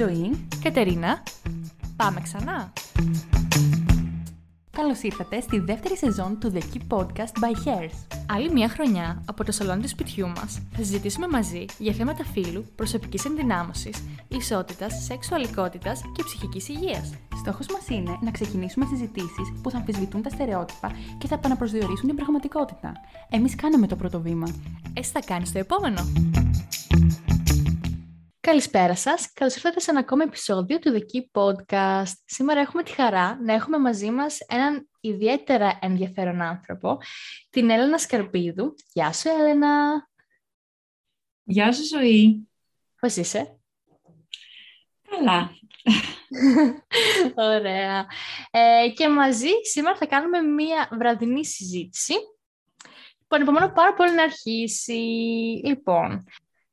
Ζωή. Κατερίνα, πάμε ξανά. Καλώς ήρθατε στη δεύτερη σεζόν του The Key Podcast by Hairs. Άλλη μια χρονιά από το σαλόνι του σπιτιού μας θα συζητήσουμε μαζί για θέματα φύλου, προσωπικής ενδυνάμωσης, ισότητας, σεξουαλικότητας και ψυχικής υγείας. Στόχος μας είναι να ξεκινήσουμε συζητήσεις που θα αμφισβητούν τα στερεότυπα και θα επαναπροσδιορίσουν την πραγματικότητα. Εμείς κάναμε το πρώτο βήμα. Εσύ θα κάνεις το επόμενο. Καλησπέρα σας. Καλώς ήρθατε σε ένα ακόμα επεισόδιο του The Key Podcast. Σήμερα έχουμε τη χαρά να έχουμε μαζί μας έναν ιδιαίτερα ενδιαφέρον άνθρωπο, την Έλενα Σκαρπίδου. Γεια σου, Έλενα. Γεια σου, Ζωή. Πώς είσαι; Καλά. Ωραία. Ε, και μαζί σήμερα θα κάνουμε μία βραδινή συζήτηση που ανυπομονώ πάρα πολύ να αρχίσει. Λοιπόν,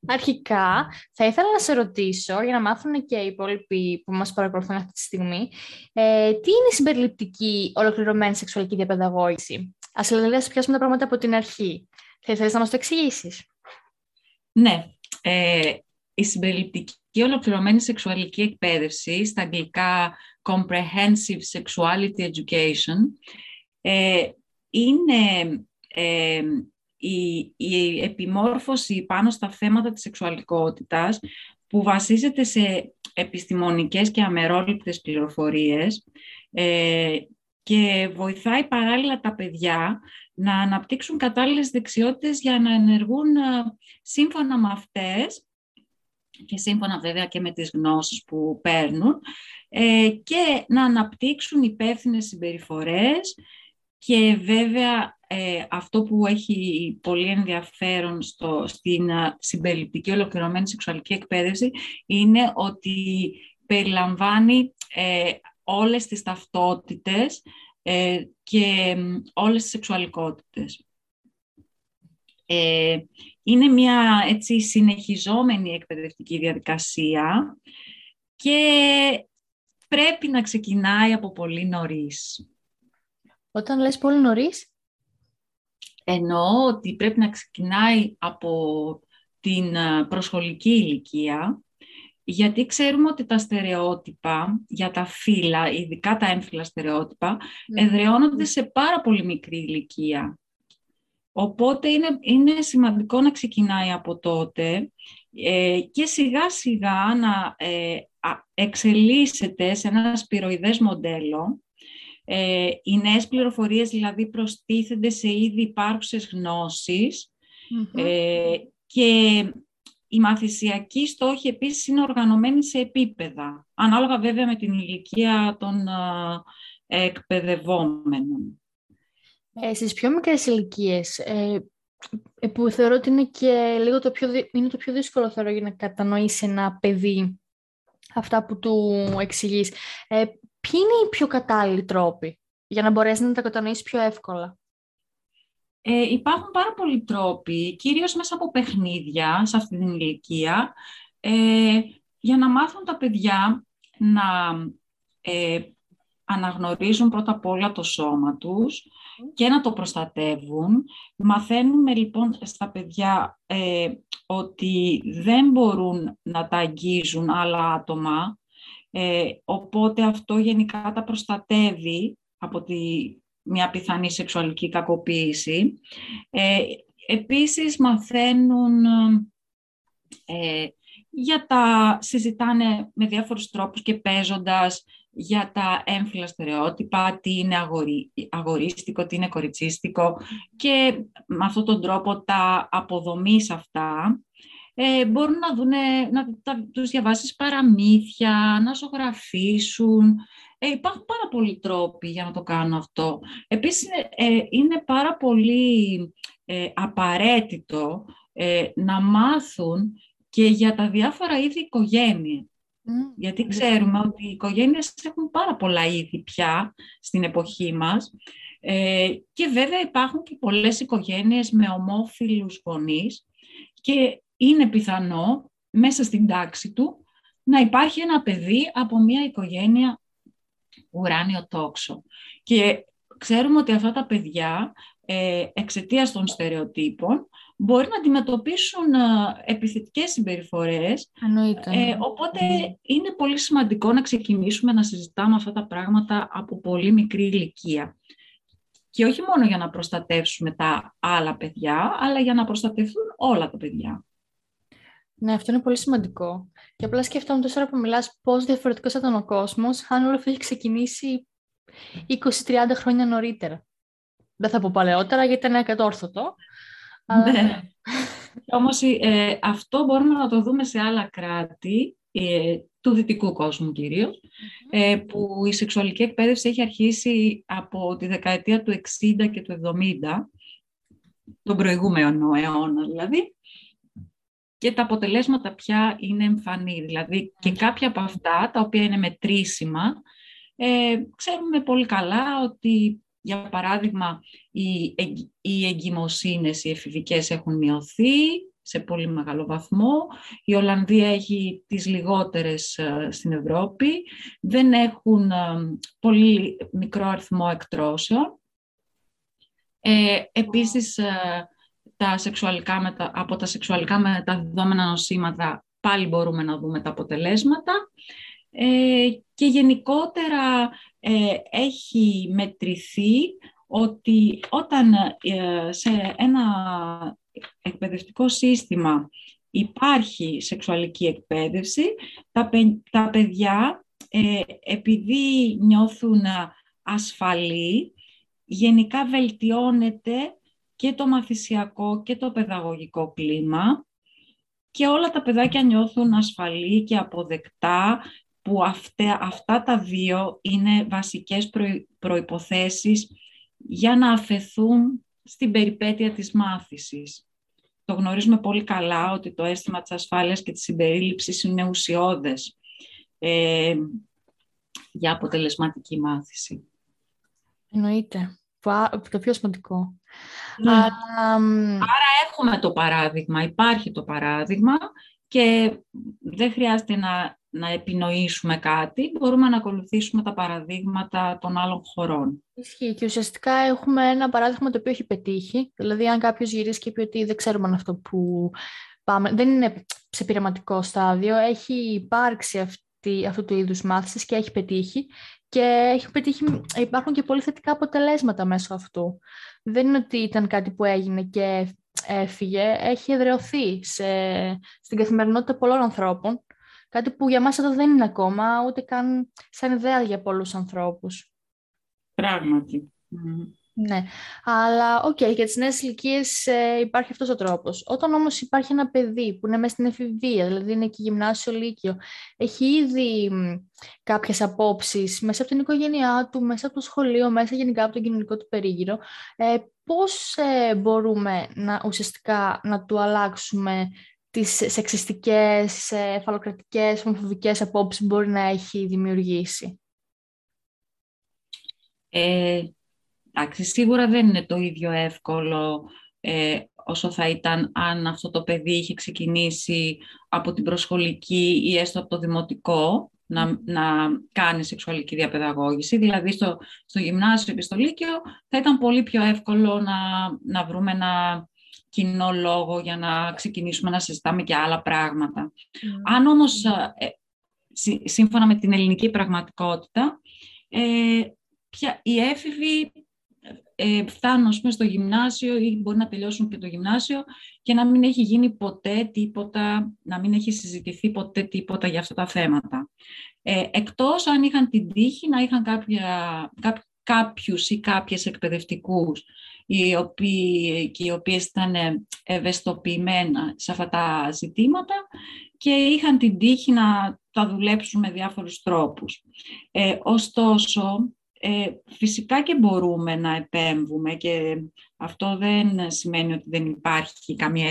Αρχικά, θα ήθελα να σε ρωτήσω, για να μάθουν και οι υπόλοιποι που μας παρακολουθούν αυτή τη στιγμή, ε, τι είναι η συμπεριληπτική ολοκληρωμένη σεξουαλική διαπαιδαγώγηση; Ας δηλαδή ας πιάσουμε τα πράγματα από την αρχή. Θα ήθελες να μας το εξηγήσεις; Ναι. Ε, η συμπεριληπτική ολοκληρωμένη σεξουαλική εκπαίδευση, στα αγγλικά Comprehensive Sexuality Education, ε, είναι ε, η, η επιμόρφωση πάνω στα θέματα της σεξουαλικότητας που βασίζεται σε επιστημονικές και αμερόληπτες πληροφορίες ε, και βοηθάει παράλληλα τα παιδιά να αναπτύξουν κατάλληλες δεξιότητες για να ενεργούν ε, σύμφωνα με αυτές και σύμφωνα βέβαια και με τις γνώσεις που παίρνουν ε, και να αναπτύξουν υπεύθυνες συμπεριφορές και βέβαια ε, αυτό που έχει πολύ ενδιαφέρον στο, στην συμπεριληπτική ολοκληρωμένη σεξουαλική εκπαίδευση είναι ότι περιλαμβάνει ε, όλες τις ταυτότητες ε, και όλες τις σεξουαλικότητες. Ε, είναι μια έτσι συνεχιζόμενη εκπαιδευτική διαδικασία και πρέπει να ξεκινάει από πολύ νωρίς. Όταν λες πολύ νωρίς; Εννοώ ότι πρέπει να ξεκινάει από την ε, προσχολική ηλικία, γιατί ξέρουμε ότι τα στερεότυπα για τα φύλλα, ειδικά τα έμφυλα στερεότυπα, mm. εδραιώνονται σε πάρα πολύ μικρή ηλικία. Οπότε είναι, είναι σημαντικό να ξεκινάει από τότε ε, και σιγά σιγά να ε, εξελίσσεται σε ένα σπυροειδές μοντέλο ε, οι νέες πληροφορίες δηλαδή προστίθενται σε ήδη υπάρχουσες ε, και η μαθησιακή στόχη επίσης είναι οργανωμένη σε επίπεδα, ανάλογα βέβαια με την ηλικία των ε, εκπαιδευόμενων. Ε, στις πιο μικρές ηλικίες, ε, ε, που θεωρώ ότι είναι και λίγο το πιο, είναι το πιο δύσκολο θεωρώ για να κατανοήσει ένα παιδί αυτά που του εξηγείς. Ε, ποιοι είναι οι πιο κατάλληλοι τρόποι για να μπορέσεις να τα κατανοήσεις πιο εύκολα; Ε, υπάρχουν πάρα πολλοί τρόποι, κυρίως μέσα από παιχνίδια σε αυτή την ηλικία, ε, για να μάθουν τα παιδιά να ε, αναγνωρίζουν πρώτα απ' όλα το σώμα τους και να το προστατεύουν. Μαθαίνουμε λοιπόν στα παιδιά ε, ότι δεν μπορούν να τα αγγίζουν άλλα άτομα, ε, οπότε αυτό γενικά τα προστατεύει από τη, μια πιθανή σεξουαλική κακοποίηση. Ε, επίσης μαθαίνουν ε, για τα συζητάνε με διάφορους τρόπους και παίζοντας για τα έμφυλα στερεότυπα, τι είναι αγορί, αγορίστικο, τι είναι κοριτσίστικο και με αυτόν τον τρόπο τα αποδομής αυτά ε, μπορούν να, δούνε, να τα, τους διαβάσεις παραμύθια, να ζωγραφίσουν. Ε, υπάρχουν πάρα πολλοί τρόποι για να το κάνουν αυτό. Επίσης, ε, είναι πάρα πολύ ε, απαραίτητο ε, να μάθουν και για τα διάφορα είδη οικογένεια. Γιατί ξέρουμε ότι οι οικογένειες έχουν πάρα πολλά είδη πια στην εποχή μας ε, και βέβαια υπάρχουν και πολλές οικογένειες με ομόφυλους γονείς και είναι πιθανό μέσα στην τάξη του να υπάρχει ένα παιδί από μια οικογένεια ουράνιο τόξο. Και ξέρουμε ότι αυτά τα παιδιά ε, εξαιτίας των στερεοτύπων μπορεί να αντιμετωπίσουν ε, επιθετικές συμπεριφορές. Ε, οπότε είναι πολύ σημαντικό να ξεκινήσουμε να συζητάμε αυτά τα πράγματα από πολύ μικρή ηλικία. Και όχι μόνο για να προστατεύσουμε τα άλλα παιδιά, αλλά για να προστατευτούν όλα τα παιδιά. Ναι, αυτό είναι πολύ σημαντικό. Και απλά σκέφτομαι τόσο ώρα που μιλάς πώς διαφορετικός θα ήταν ο κόσμος αν όλο αυτό έχει ξεκινήσει 20-30 χρόνια νωρίτερα. Δεν θα πω παλαιότερα γιατί ήταν ακατόρθωτο. Αλλά... Ναι. Όμως ε, αυτό μπορούμε να το δούμε σε άλλα κράτη, ε, του δυτικού κόσμου ε, που η σεξουαλική εκπαίδευση έχει αρχίσει από τη δεκαετία του 60 και του 70, τον προηγούμενο αιώνα δηλαδή, και τα αποτελέσματα πια είναι εμφανή. Δηλαδή και κάποια από αυτά, τα οποία είναι μετρήσιμα, ε, ξέρουμε πολύ καλά ότι, για παράδειγμα, οι, οι εγκυμοσύνες, οι εφηβικές έχουν μειωθεί σε πολύ μεγάλο βαθμό. Η Ολλανδία έχει τις λιγότερες ε, στην Ευρώπη. Δεν έχουν ε, πολύ μικρό αριθμό εκτρώσεων. Ε, επίσης, ε, τα σεξουαλικά μετα... από τα σεξουαλικά μεταδεδομένα νοσήματα πάλι μπορούμε να δούμε τα αποτελέσματα. Ε, και γενικότερα ε, έχει μετρηθεί ότι όταν ε, σε ένα εκπαιδευτικό σύστημα υπάρχει σεξουαλική εκπαίδευση, τα, τα παιδιά επειδή νιώθουν ασφαλή, γενικά βελτιώνεται και το μαθησιακό και το παιδαγωγικό κλίμα. Και όλα τα παιδάκια νιώθουν ασφαλή και αποδεκτά που αυτά, αυτά τα δύο είναι βασικές προϋποθέσεις για να αφαιθούν στην περιπέτεια της μάθησης. Το γνωρίζουμε πολύ καλά ότι το αίσθημα της ασφάλειας και της συμπερίληψης είναι ουσιώδες ε, για αποτελεσματική μάθηση. Εννοείται. Το πιο σημαντικό. Ναι. Άρα έχουμε το παράδειγμα, υπάρχει το παράδειγμα και δεν χρειάζεται να, να επινοήσουμε κάτι, μπορούμε να ακολουθήσουμε τα παραδείγματα των άλλων χωρών. Ισχύει. Και ουσιαστικά έχουμε ένα παράδειγμα το οποίο έχει πετύχει, δηλαδή αν κάποιος γυρίσει και πει ότι δεν ξέρουμε αν αυτό που πάμε, δεν είναι σε πειραματικό στάδιο, έχει υπάρξει αυτή, αυτού του είδους μάθησης και έχει πετύχει. Και έχει πετύχει, υπάρχουν και πολύ θετικά αποτελέσματα μέσω αυτού. Δεν είναι ότι ήταν κάτι που έγινε και έφυγε, έχει εδραιωθεί σε, στην καθημερινότητα πολλών ανθρώπων, κάτι που για μας εδώ δεν είναι ακόμα, ούτε καν σαν ιδέα για πολλούς ανθρώπους. Πράγματι. Ναι, αλλά OK, okay, για τις νέες ηλικίες ε, υπάρχει αυτός ο τρόπος. Όταν όμως υπάρχει ένα παιδί που είναι μέσα στην εφηβεία, δηλαδή είναι και γυμνάσιο λύκειο, έχει ήδη κάποιες απόψεις μέσα από την οικογένειά του, μέσα από το σχολείο, μέσα γενικά από τον κοινωνικό του περίγυρο, ε, πώς ε, μπορούμε να, ουσιαστικά να του αλλάξουμε τις σεξιστικές, ε, φαλοκρατικές, ομοφοβικές απόψεις που μπορεί να έχει δημιουργήσει. Ε, Εντάξει, σίγουρα δεν είναι το ίδιο εύκολο ε, όσο θα ήταν αν αυτό το παιδί είχε ξεκινήσει από την προσχολική ή έστω από το δημοτικό να, να κάνει σεξουαλική διαπαιδαγώγηση. Δηλαδή στο, στο γυμνάσιο και στο λύκειο θα ήταν πολύ πιο εύκολο να, να βρούμε ένα κοινό λόγο για να ξεκινήσουμε να συζητάμε και άλλα πράγματα. Αν όμως, ε, σύμφωνα με την ελληνική πραγματικότητα, ε, πια, οι έφηβοι ε, φτάνουν στο γυμνάσιο ή μπορεί να τελειώσουν και το γυμνάσιο και να μην έχει γίνει ποτέ τίποτα, να μην έχει συζητηθεί ποτέ τίποτα για αυτά τα θέματα. Ε, εκτός αν είχαν την τύχη να είχαν κάποια, κά, κάποιους ή κάποιες εκπαιδευτικούς οι οποίοι, και οι οποίες ήταν ευαισθητοποιημένα σε αυτά τα ζητήματα και είχαν την τύχη να τα δουλέψουν με διάφορους τρόπους. Ε, ωστόσο, ε, φυσικά και μπορούμε να επέμβουμε και αυτό δεν σημαίνει ότι δεν υπάρχει καμία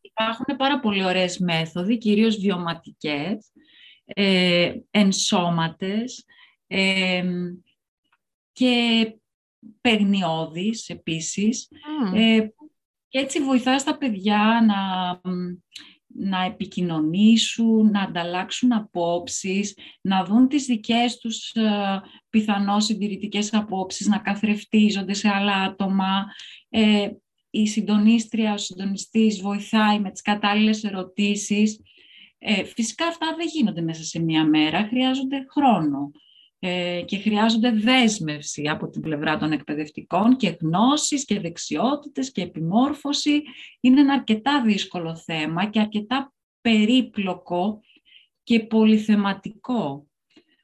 Υπάρχουν πάρα πολύ ωραίες μέθοδοι, κυρίως βιωματικές, ε, ενσώματες ε, και παιγνιώδεις επίσης. Ε, και έτσι βοηθάς τα παιδιά να να επικοινωνήσουν, να ανταλλάξουν απόψεις, να δουν τις δικές τους ε, πιθανώς συντηρητικές απόψεις, να καθρεφτίζονται σε άλλα άτομα. Ε, η συντονίστρια, ο συντονιστής βοηθάει με τις κατάλληλες ερωτήσεις. Ε, φυσικά αυτά δεν γίνονται μέσα σε μία μέρα, χρειάζονται χρόνο ε, και χρειάζονται δέσμευση από την πλευρά των εκπαιδευτικών και γνώσεις και δεξιότητες και επιμόρφωση. Είναι ένα αρκετά δύσκολο θέμα και αρκετά περίπλοκο και πολυθεματικό.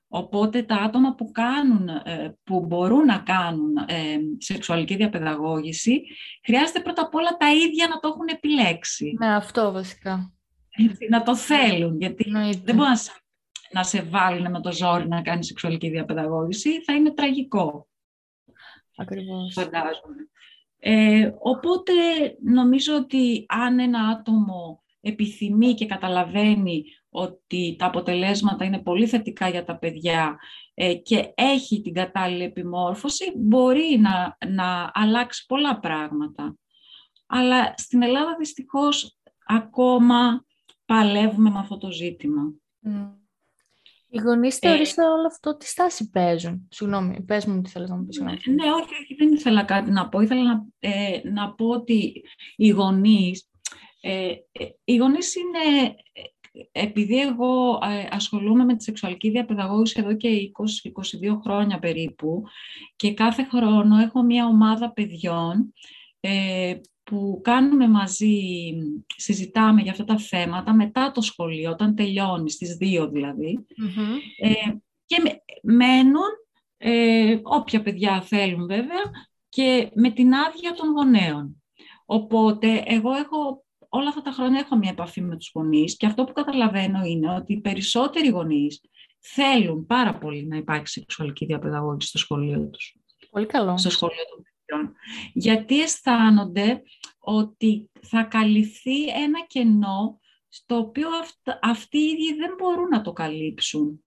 Οπότε τα άτομα που, κάνουν, ε, που μπορούν να κάνουν ε, σεξουαλική διαπαιδαγώγηση, χρειάζεται πρώτα απ' όλα τα ίδια να το έχουν επιλέξει. Ναι, αυτό βασικά. να το θέλουν, γιατί δεν μπορεί να σε βάλουν με το ζόρι να κάνεις σεξουαλική διαπαιδαγώγηση, θα είναι τραγικό. Ακριβώς. Φαντάζομαι. Ε, οπότε νομίζω ότι αν ένα άτομο επιθυμεί και καταλαβαίνει ότι τα αποτελέσματα είναι πολύ θετικά για τα παιδιά ε, και έχει την κατάλληλη επιμόρφωση, μπορεί να, να αλλάξει πολλά πράγματα. Αλλά στην Ελλάδα δυστυχώς ακόμα παλεύουμε με αυτό το ζήτημα. Mm. Οι γονείς ε, όλο αυτό τι στάση παίζουν. Συγγνώμη, πες μου τι θέλεις να μου πεις. Ναι, ναι, όχι, όχι, δεν ήθελα κάτι να πω. Ήθελα να, ε, να πω ότι οι γονείς, ε, ε οι γονείς είναι επειδή εγώ ε, ασχολούμαι με τη σεξουαλική διαπαιδαγώγηση εδώ και 20-22 χρόνια περίπου και κάθε χρόνο έχω μια ομάδα παιδιών ε, που κάνουμε μαζί, συζητάμε για αυτά τα θέματα μετά το σχολείο, όταν τελειώνει, στις δύο δηλαδη ε, και μένουν, όποια παιδιά θέλουν βέβαια, και με την άδεια των γονέων. Οπότε εγώ έχω όλα αυτά τα χρόνια έχω μια επαφή με τους γονείς και αυτό που καταλαβαίνω είναι ότι οι περισσότεροι γονείς θέλουν πάρα πολύ να υπάρξει σεξουαλική διαπαιδαγώγηση στο σχολείο τους. Πολύ καλό. Στο σχολείο των παιδιών. Γιατί αισθάνονται ότι θα καλυφθεί ένα κενό στο οποίο αυτοί οι ίδιοι δεν μπορούν να το καλύψουν.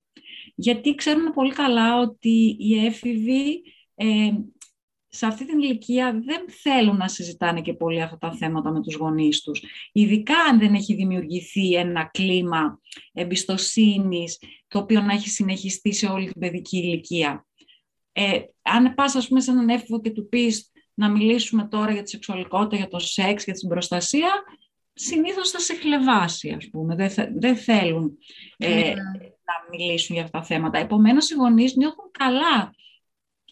Γιατί ξέρουμε πολύ καλά ότι οι έφηβοι ε, σε αυτή την ηλικία δεν θέλουν να συζητάνε και πολύ αυτά τα θέματα με τους γονείς τους. Ειδικά αν δεν έχει δημιουργηθεί ένα κλίμα εμπιστοσύνης, το οποίο να έχει συνεχιστεί σε όλη την παιδική ηλικία. Ε, αν πας, ας πούμε, σε έναν έφηβο και του πεις να μιλήσουμε τώρα για τη σεξουαλικότητα, για το σεξ, για την προστασία, συνήθως θα σε χλεβάσει, ας πούμε. Δεν, δεν θέλουν ε, ναι. να μιλήσουν για αυτά τα θέματα. Επομένως, οι γονείς νιώθουν καλά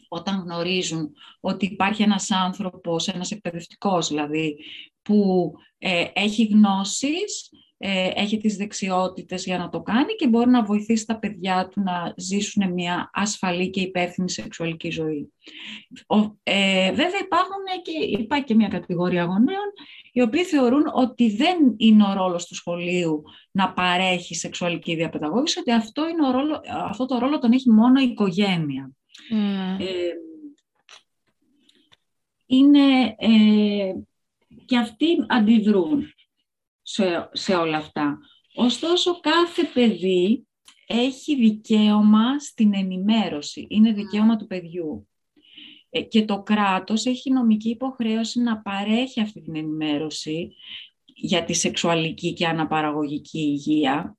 όταν γνωρίζουν ότι υπάρχει ένας άνθρωπος, ένας εκπαιδευτικός δηλαδή, που ε, έχει γνώσεις, ε, έχει τις δεξιότητες για να το κάνει και μπορεί να βοηθήσει τα παιδιά του να ζήσουν μια ασφαλή και υπεύθυνη σεξουαλική ζωή. ε, βέβαια υπάρχουν και, υπάρχει και μια κατηγορία γονέων οι οποίοι θεωρούν ότι δεν είναι ο ρόλος του σχολείου να παρέχει σεξουαλική διαπαιδαγώγηση, ότι αυτό, είναι ο ρόλο, αυτό το ρόλο τον έχει μόνο η οικογένεια. Mm. Ε, είναι ε, και αυτοί αντιδρούν σε, σε όλα αυτά. Ωστόσο, κάθε παιδί έχει δικαίωμα στην ενημέρωση. Είναι δικαίωμα του παιδιού. Ε, και το κράτος έχει νομική υποχρέωση να παρέχει αυτή την ενημέρωση για τη σεξουαλική και αναπαραγωγική υγεία.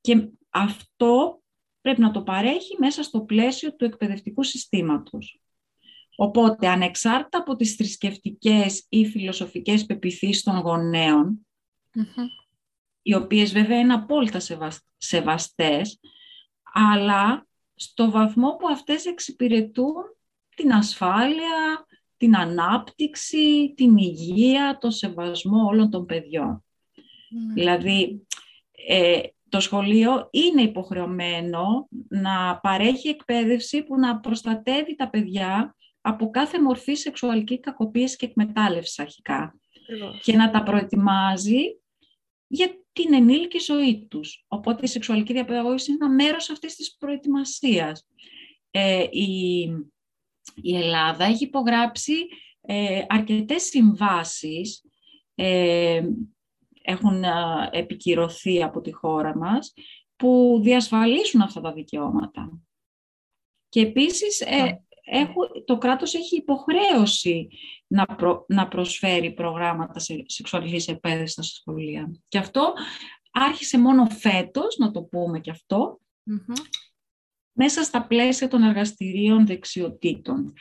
Και αυτό πρέπει να το παρέχει μέσα στο πλαίσιο του εκπαιδευτικού συστήματος. Οπότε, ανεξάρτητα από τις θρησκευτικές ή φιλοσοφικές πεπιθήσεις των γονεων οι οποίες βέβαια είναι απόλυτα σεβαστές, αλλά στο βαθμό που αυτές εξυπηρετούν την ασφάλεια, την ανάπτυξη, την υγεία, το σεβασμό όλων των παιδιών. Δηλαδή, ε, το σχολείο είναι υποχρεωμένο να παρέχει εκπαίδευση που να προστατεύει τα παιδιά από κάθε μορφή σεξουαλική κακοποίηση και εκμετάλλευση αρχικά. Και να τα προετοιμάζει για την ενήλικη ζωή τους. Οπότε η σεξουαλική διαπαιδαγώγηση είναι ένα μέρος αυτής της προετοιμασίας. Ε, η, η Ελλάδα έχει υπογράψει ε, αρκετές συμβάσεις ε, έχουν επικυρωθεί από τη χώρα μας, που διασφαλίσουν αυτά τα δικαιώματα. Και επίσης ε, το κράτος έχει υποχρέωση να, να προσφέρει προγράμματα σε, σεξουαλικής εκπαίδευσης στα σχολεία. Και αυτό άρχισε μόνο φέτος, να το πούμε και αυτο μέσα στα πλαίσια των εργαστηρίων δεξιοτήτων.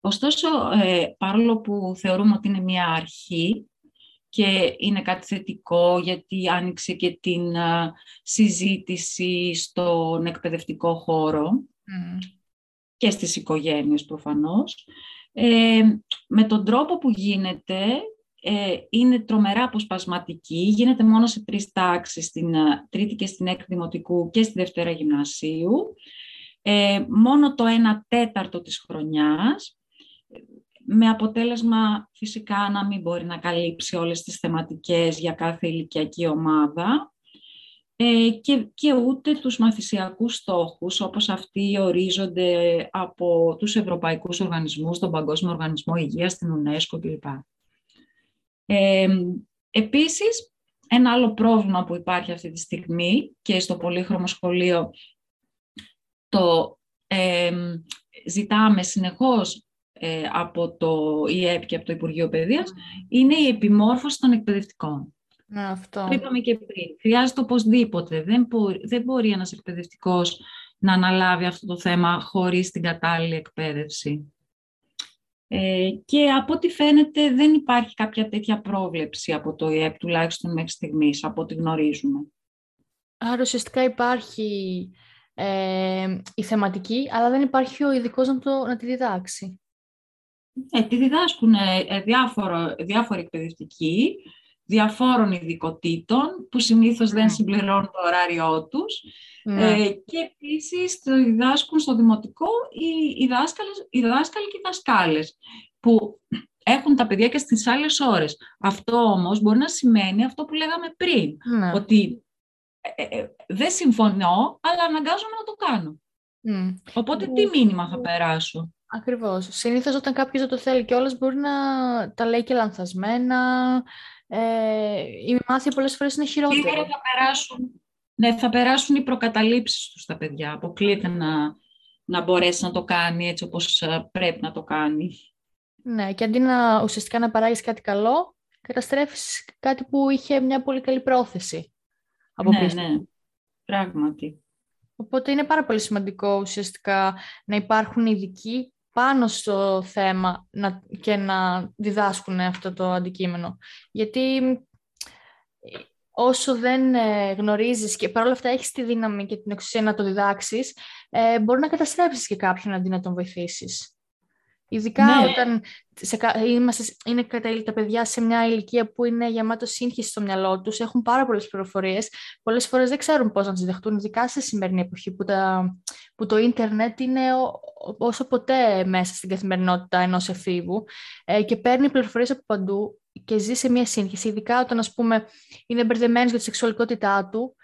Ωστόσο, ε, παρόλο που θεωρούμε ότι είναι μια αρχή και είναι κάτι θετικό γιατί άνοιξε και την συζήτηση στον εκπαιδευτικό χώρο και στις οικογένειες προφανώς, ε, με τον τρόπο που γίνεται ε, είναι τρομερά αποσπασματική, γίνεται μόνο σε τρεις τάξεις, στην τρίτη και στην έκτη δημοτικού και στη δευτέρα γυμνασίου, ε, μόνο το ένα τέταρτο της χρονιάς, με αποτέλεσμα φυσικά να μην μπορεί να καλύψει όλες τις θεματικές για κάθε ηλικιακή ομάδα. ε, και, και ούτε τους μαθησιακούς στόχους όπως αυτοί ορίζονται από τους ευρωπαϊκούς οργανισμούς, τον Παγκόσμιο Οργανισμό Υγείας, την UNESCO κλπ. Ε, επίσης, ένα άλλο πρόβλημα που υπάρχει αυτή τη στιγμή και στο πολύχρωμο σχολείο το ε, ζητάμε συνεχώς ε, από το ΙΕΠ και από το Υπουργείο Παιδείας, είναι η επιμόρφωση των εκπαιδευτικών. Ναι, αυτό. Το είπαμε και πριν. Χρειάζεται οπωσδήποτε. Δεν μπορεί, δεν μπορεί ένας εκπαιδευτικός να αναλάβει αυτό το θέμα χωρίς την κατάλληλη εκπαίδευση. Ε, και από ό,τι φαίνεται δεν υπάρχει κάποια τέτοια πρόβλεψη από το ΙΕΠ, τουλάχιστον μέχρι στιγμής, από ό,τι γνωρίζουμε. Άρα ουσιαστικά υπάρχει ε, η θεματική, αλλά δεν υπάρχει ο ειδικός να, να τη διδάξει. Ε, τη διδάσκουν ε, διάφορο, διάφοροι εκπαιδευτικοί, διαφόρων ειδικοτήτων, που συνήθως δεν συμπληρώνουν το ωράριό τους. Ναι. Ε, και επίσης το διδάσκουν στο δημοτικό οι, οι, δάσκαλες, οι δάσκαλοι και οι δασκάλες, που έχουν τα παιδιά και στις άλλες ώρες. Αυτό όμως μπορεί να σημαίνει αυτό που λέγαμε πριν, ναι. ότι ε, ε, δεν συμφωνώ, αλλά αναγκάζομαι να το κάνω. Οπότε τι μήνυμα θα περάσω; Ακριβώς. Συνήθως όταν κάποιος δεν το θέλει και όλες μπορεί να τα λέει και λανθασμένα. Ε, η μάθεια πολλές φορές είναι χειρότερη. Σίγουρα θα περάσουν, ναι, θα περάσουν οι προκαταλήψεις τους στα παιδιά. Αποκλείεται να, να μπορέσει να το κάνει έτσι όπως ε, πρέπει να το κάνει. Ναι, και αντί να ουσιαστικά να παράγεις κάτι καλό, καταστρέφεις κάτι που είχε μια πολύ καλή πρόθεση. Από ναι, ναι, πράγματι. Οπότε είναι πάρα πολύ σημαντικό ουσιαστικά να υπάρχουν ειδικοί πάνω στο θέμα να, και να διδάσκουν αυτό το αντικείμενο. Γιατί όσο δεν ε, γνωρίζεις και παρόλα αυτά έχεις τη δύναμη και την εξουσία να το διδάξεις, ε, μπορεί να καταστρέψεις και κάποιον αντί να τον βοηθήσεις. Ειδικά ναι. όταν σε, είμαστε, είναι κατάλληλα τα παιδιά σε μια ηλικία που είναι γεμάτο σύγχυση στο μυαλό τους, έχουν πάρα πολλές πληροφορίες. Πολλές φορές δεν ξέρουν πώς να τις δεχτούν, ειδικά σε σημερινή εποχή που, τα, που το ίντερνετ είναι όσο ποτέ μέσα στην καθημερινότητα ενός εφήβου ε, και παίρνει πληροφορίες από παντού και ζει σε μια σύγχυση. Ειδικά όταν, ας πούμε, είναι μπερδεμένος για τη σεξουαλικότητά του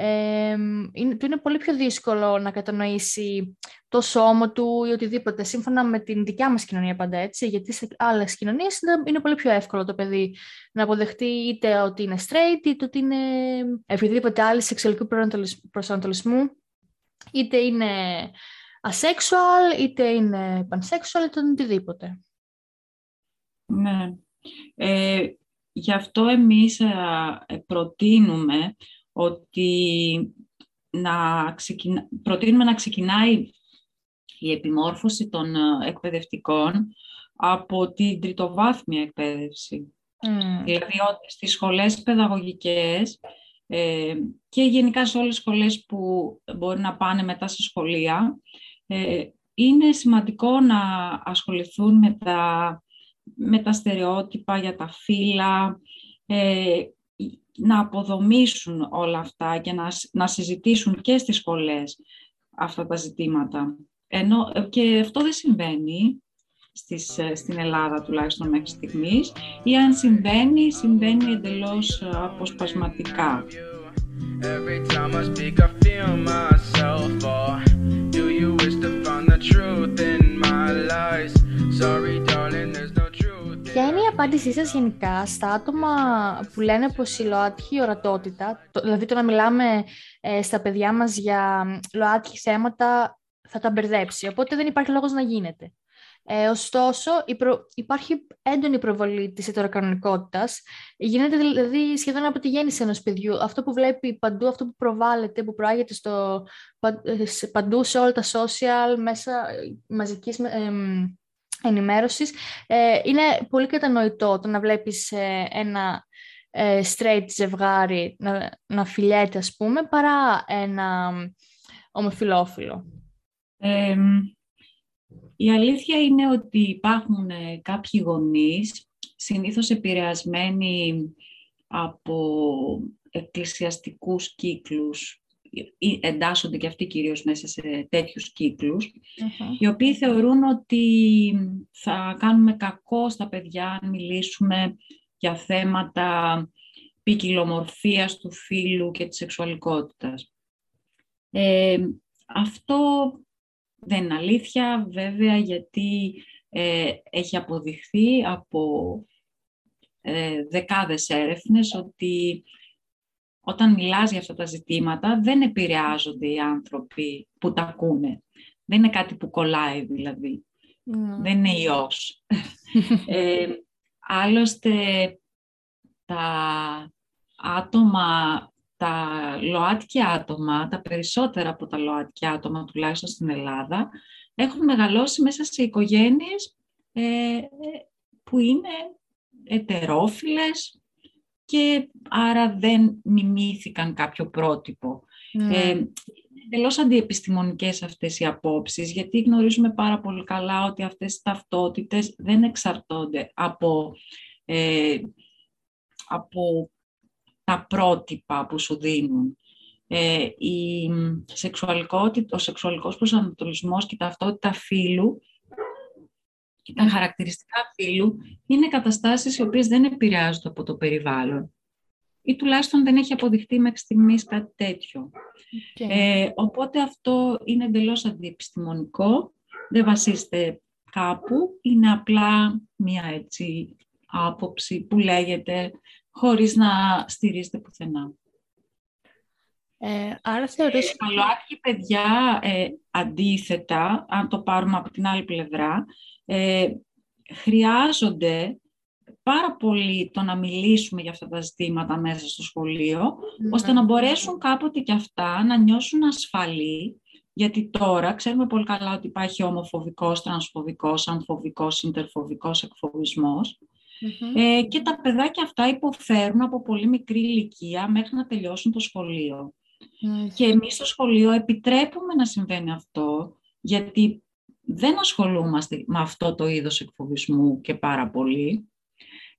ε, είναι, του είναι πολύ πιο δύσκολο να κατανοήσει το σώμα του ή οτιδήποτε, σύμφωνα με την δικιά μας κοινωνία πάντα έτσι, γιατί σε άλλες κοινωνίες είναι πολύ πιο εύκολο το παιδί να αποδεχτεί είτε ότι είναι straight, είτε ότι είναι οποιοδήποτε άλλη σεξουαλικού προσανατολισμού, είτε είναι asexual, είτε είναι pansexual, είτε οτιδήποτε. Ναι. Ε, γι' αυτό εμείς ε, προτείνουμε ότι να ξεκινα... προτείνουμε να ξεκινάει η επιμόρφωση των ε, εκπαιδευτικών από την τριτοβάθμια εκπαίδευση. Mm. Δηλαδή στις σχολές παιδαγωγικές ε, και γενικά σε όλες τις σχολές που μπορεί να πάνε μετά σε σχολεία, ε, είναι σημαντικό να ασχοληθούν με τα, με τα στερεότυπα για τα φύλλα, ε, να αποδομήσουν όλα αυτά και να, να συζητήσουν και στις σχολές αυτά τα ζητήματα. Ενώ, ε, και αυτό δεν συμβαίνει στις, ε, στην Ελλάδα τουλάχιστον μέχρι στιγμής ή αν συμβαίνει, συμβαίνει εντελώς ε, αποσπασματικά. Every time I speak, I feel myself απάντησή σας γενικά στα άτομα που λένε πως η ΛΟΑΤΚΙ ορατότητα, δηλαδή το να μιλάμε ε, στα παιδιά μας για ΛΟΑΤΚΙ θέματα θα τα μπερδέψει, οπότε δεν υπάρχει λόγος να γίνεται. Ε, ωστόσο, υπάρχει έντονη προβολή της ετεροκανονικότητας. Γίνεται δηλαδή σχεδόν από τη γέννηση ενός παιδιού. Αυτό που βλέπει παντού, αυτό που προβάλλεται, που προάγεται στο, παντού σε όλα τα social, μέσα μαζικής ενημέρωσης. Ε, είναι πολύ κατανοητό το να βλέπεις ε, ένα ε, straight ζευγάρι να, να φιλιέται, ας πούμε, παρά ένα ομοφιλόφιλο. η αλήθεια είναι ότι υπάρχουν κάποιοι γονείς, συνήθως επηρεασμένοι από εκκλησιαστικούς κύκλους ή εντάσσονται και αυτοί κυρίως μέσα σε τέτοιους οι οποίοι θεωρούν ότι θα κάνουμε κακό στα παιδιά αν μιλήσουμε για θέματα ποικιλομορφίας του φίλου και της σεξουαλικότητας. Ε, αυτό δεν είναι αλήθεια, βέβαια, γιατί ε, έχει αποδειχθεί από ε, δεκάδες έρευνες ότι όταν μιλάς για αυτά τα ζητήματα δεν επηρεάζονται οι άνθρωποι που τα ακούνε. Δεν είναι κάτι που κολλάει δηλαδή. Ναι. Δεν είναι ιός. ε, άλλωστε τα άτομα, τα ΛΟΑΤΚΙ άτομα, τα περισσότερα από τα ΛΟΑΤΚΙ άτομα τουλάχιστον στην Ελλάδα, έχουν μεγαλώσει μέσα σε οικογένειες ε, που είναι ετερόφιλες, και άρα δεν μιμήθηκαν κάποιο πρότυπο. Mm. Ε, εντελώς αντιεπιστημονικές αυτές οι απόψεις, γιατί γνωρίζουμε πάρα πολύ καλά ότι αυτές οι ταυτότητες δεν εξαρτώνται από, ε, από τα πρότυπα που σου δίνουν. Ε, η σεξουαλικότητα, ο σεξουαλικός προσανατολισμός και η ταυτότητα φύλου και τα χαρακτηριστικά φύλου είναι καταστάσεις οι οποίες δεν επηρεάζονται από το περιβάλλον ή τουλάχιστον δεν έχει αποδειχτεί μέχρι στιγμής κάτι τέτοιο. Ε, οπότε αυτό είναι εντελώς αντιεπιστημονικό, δεν βασίζεται κάπου, είναι απλά μία έτσι άποψη που λέγεται χωρίς να στηρίζεται πουθενά. Ε, άρα θεωρείς... Ε, παιδιά, ε, αντίθετα, αν το πάρουμε από την άλλη πλευρά, ε, χρειάζονται πάρα πολύ το να μιλήσουμε για αυτά τα ζητήματα μέσα στο σχολείο, ναι. ώστε να μπορέσουν κάποτε και αυτά να νιώσουν ασφαλή, γιατί τώρα ξέρουμε πολύ καλά ότι υπάρχει ομοφοβικός, τρανσφοβικός, ανθοβικός, συντερφοβικός ε, και τα παιδάκια αυτά υποφέρουν από πολύ μικρή ηλικία μέχρι να τελειώσουν το σχολείο. Και εμείς στο σχολείο επιτρέπουμε να συμβαίνει αυτό, γιατί δεν ασχολούμαστε με αυτό το είδος εκφοβισμού και πάρα πολύ.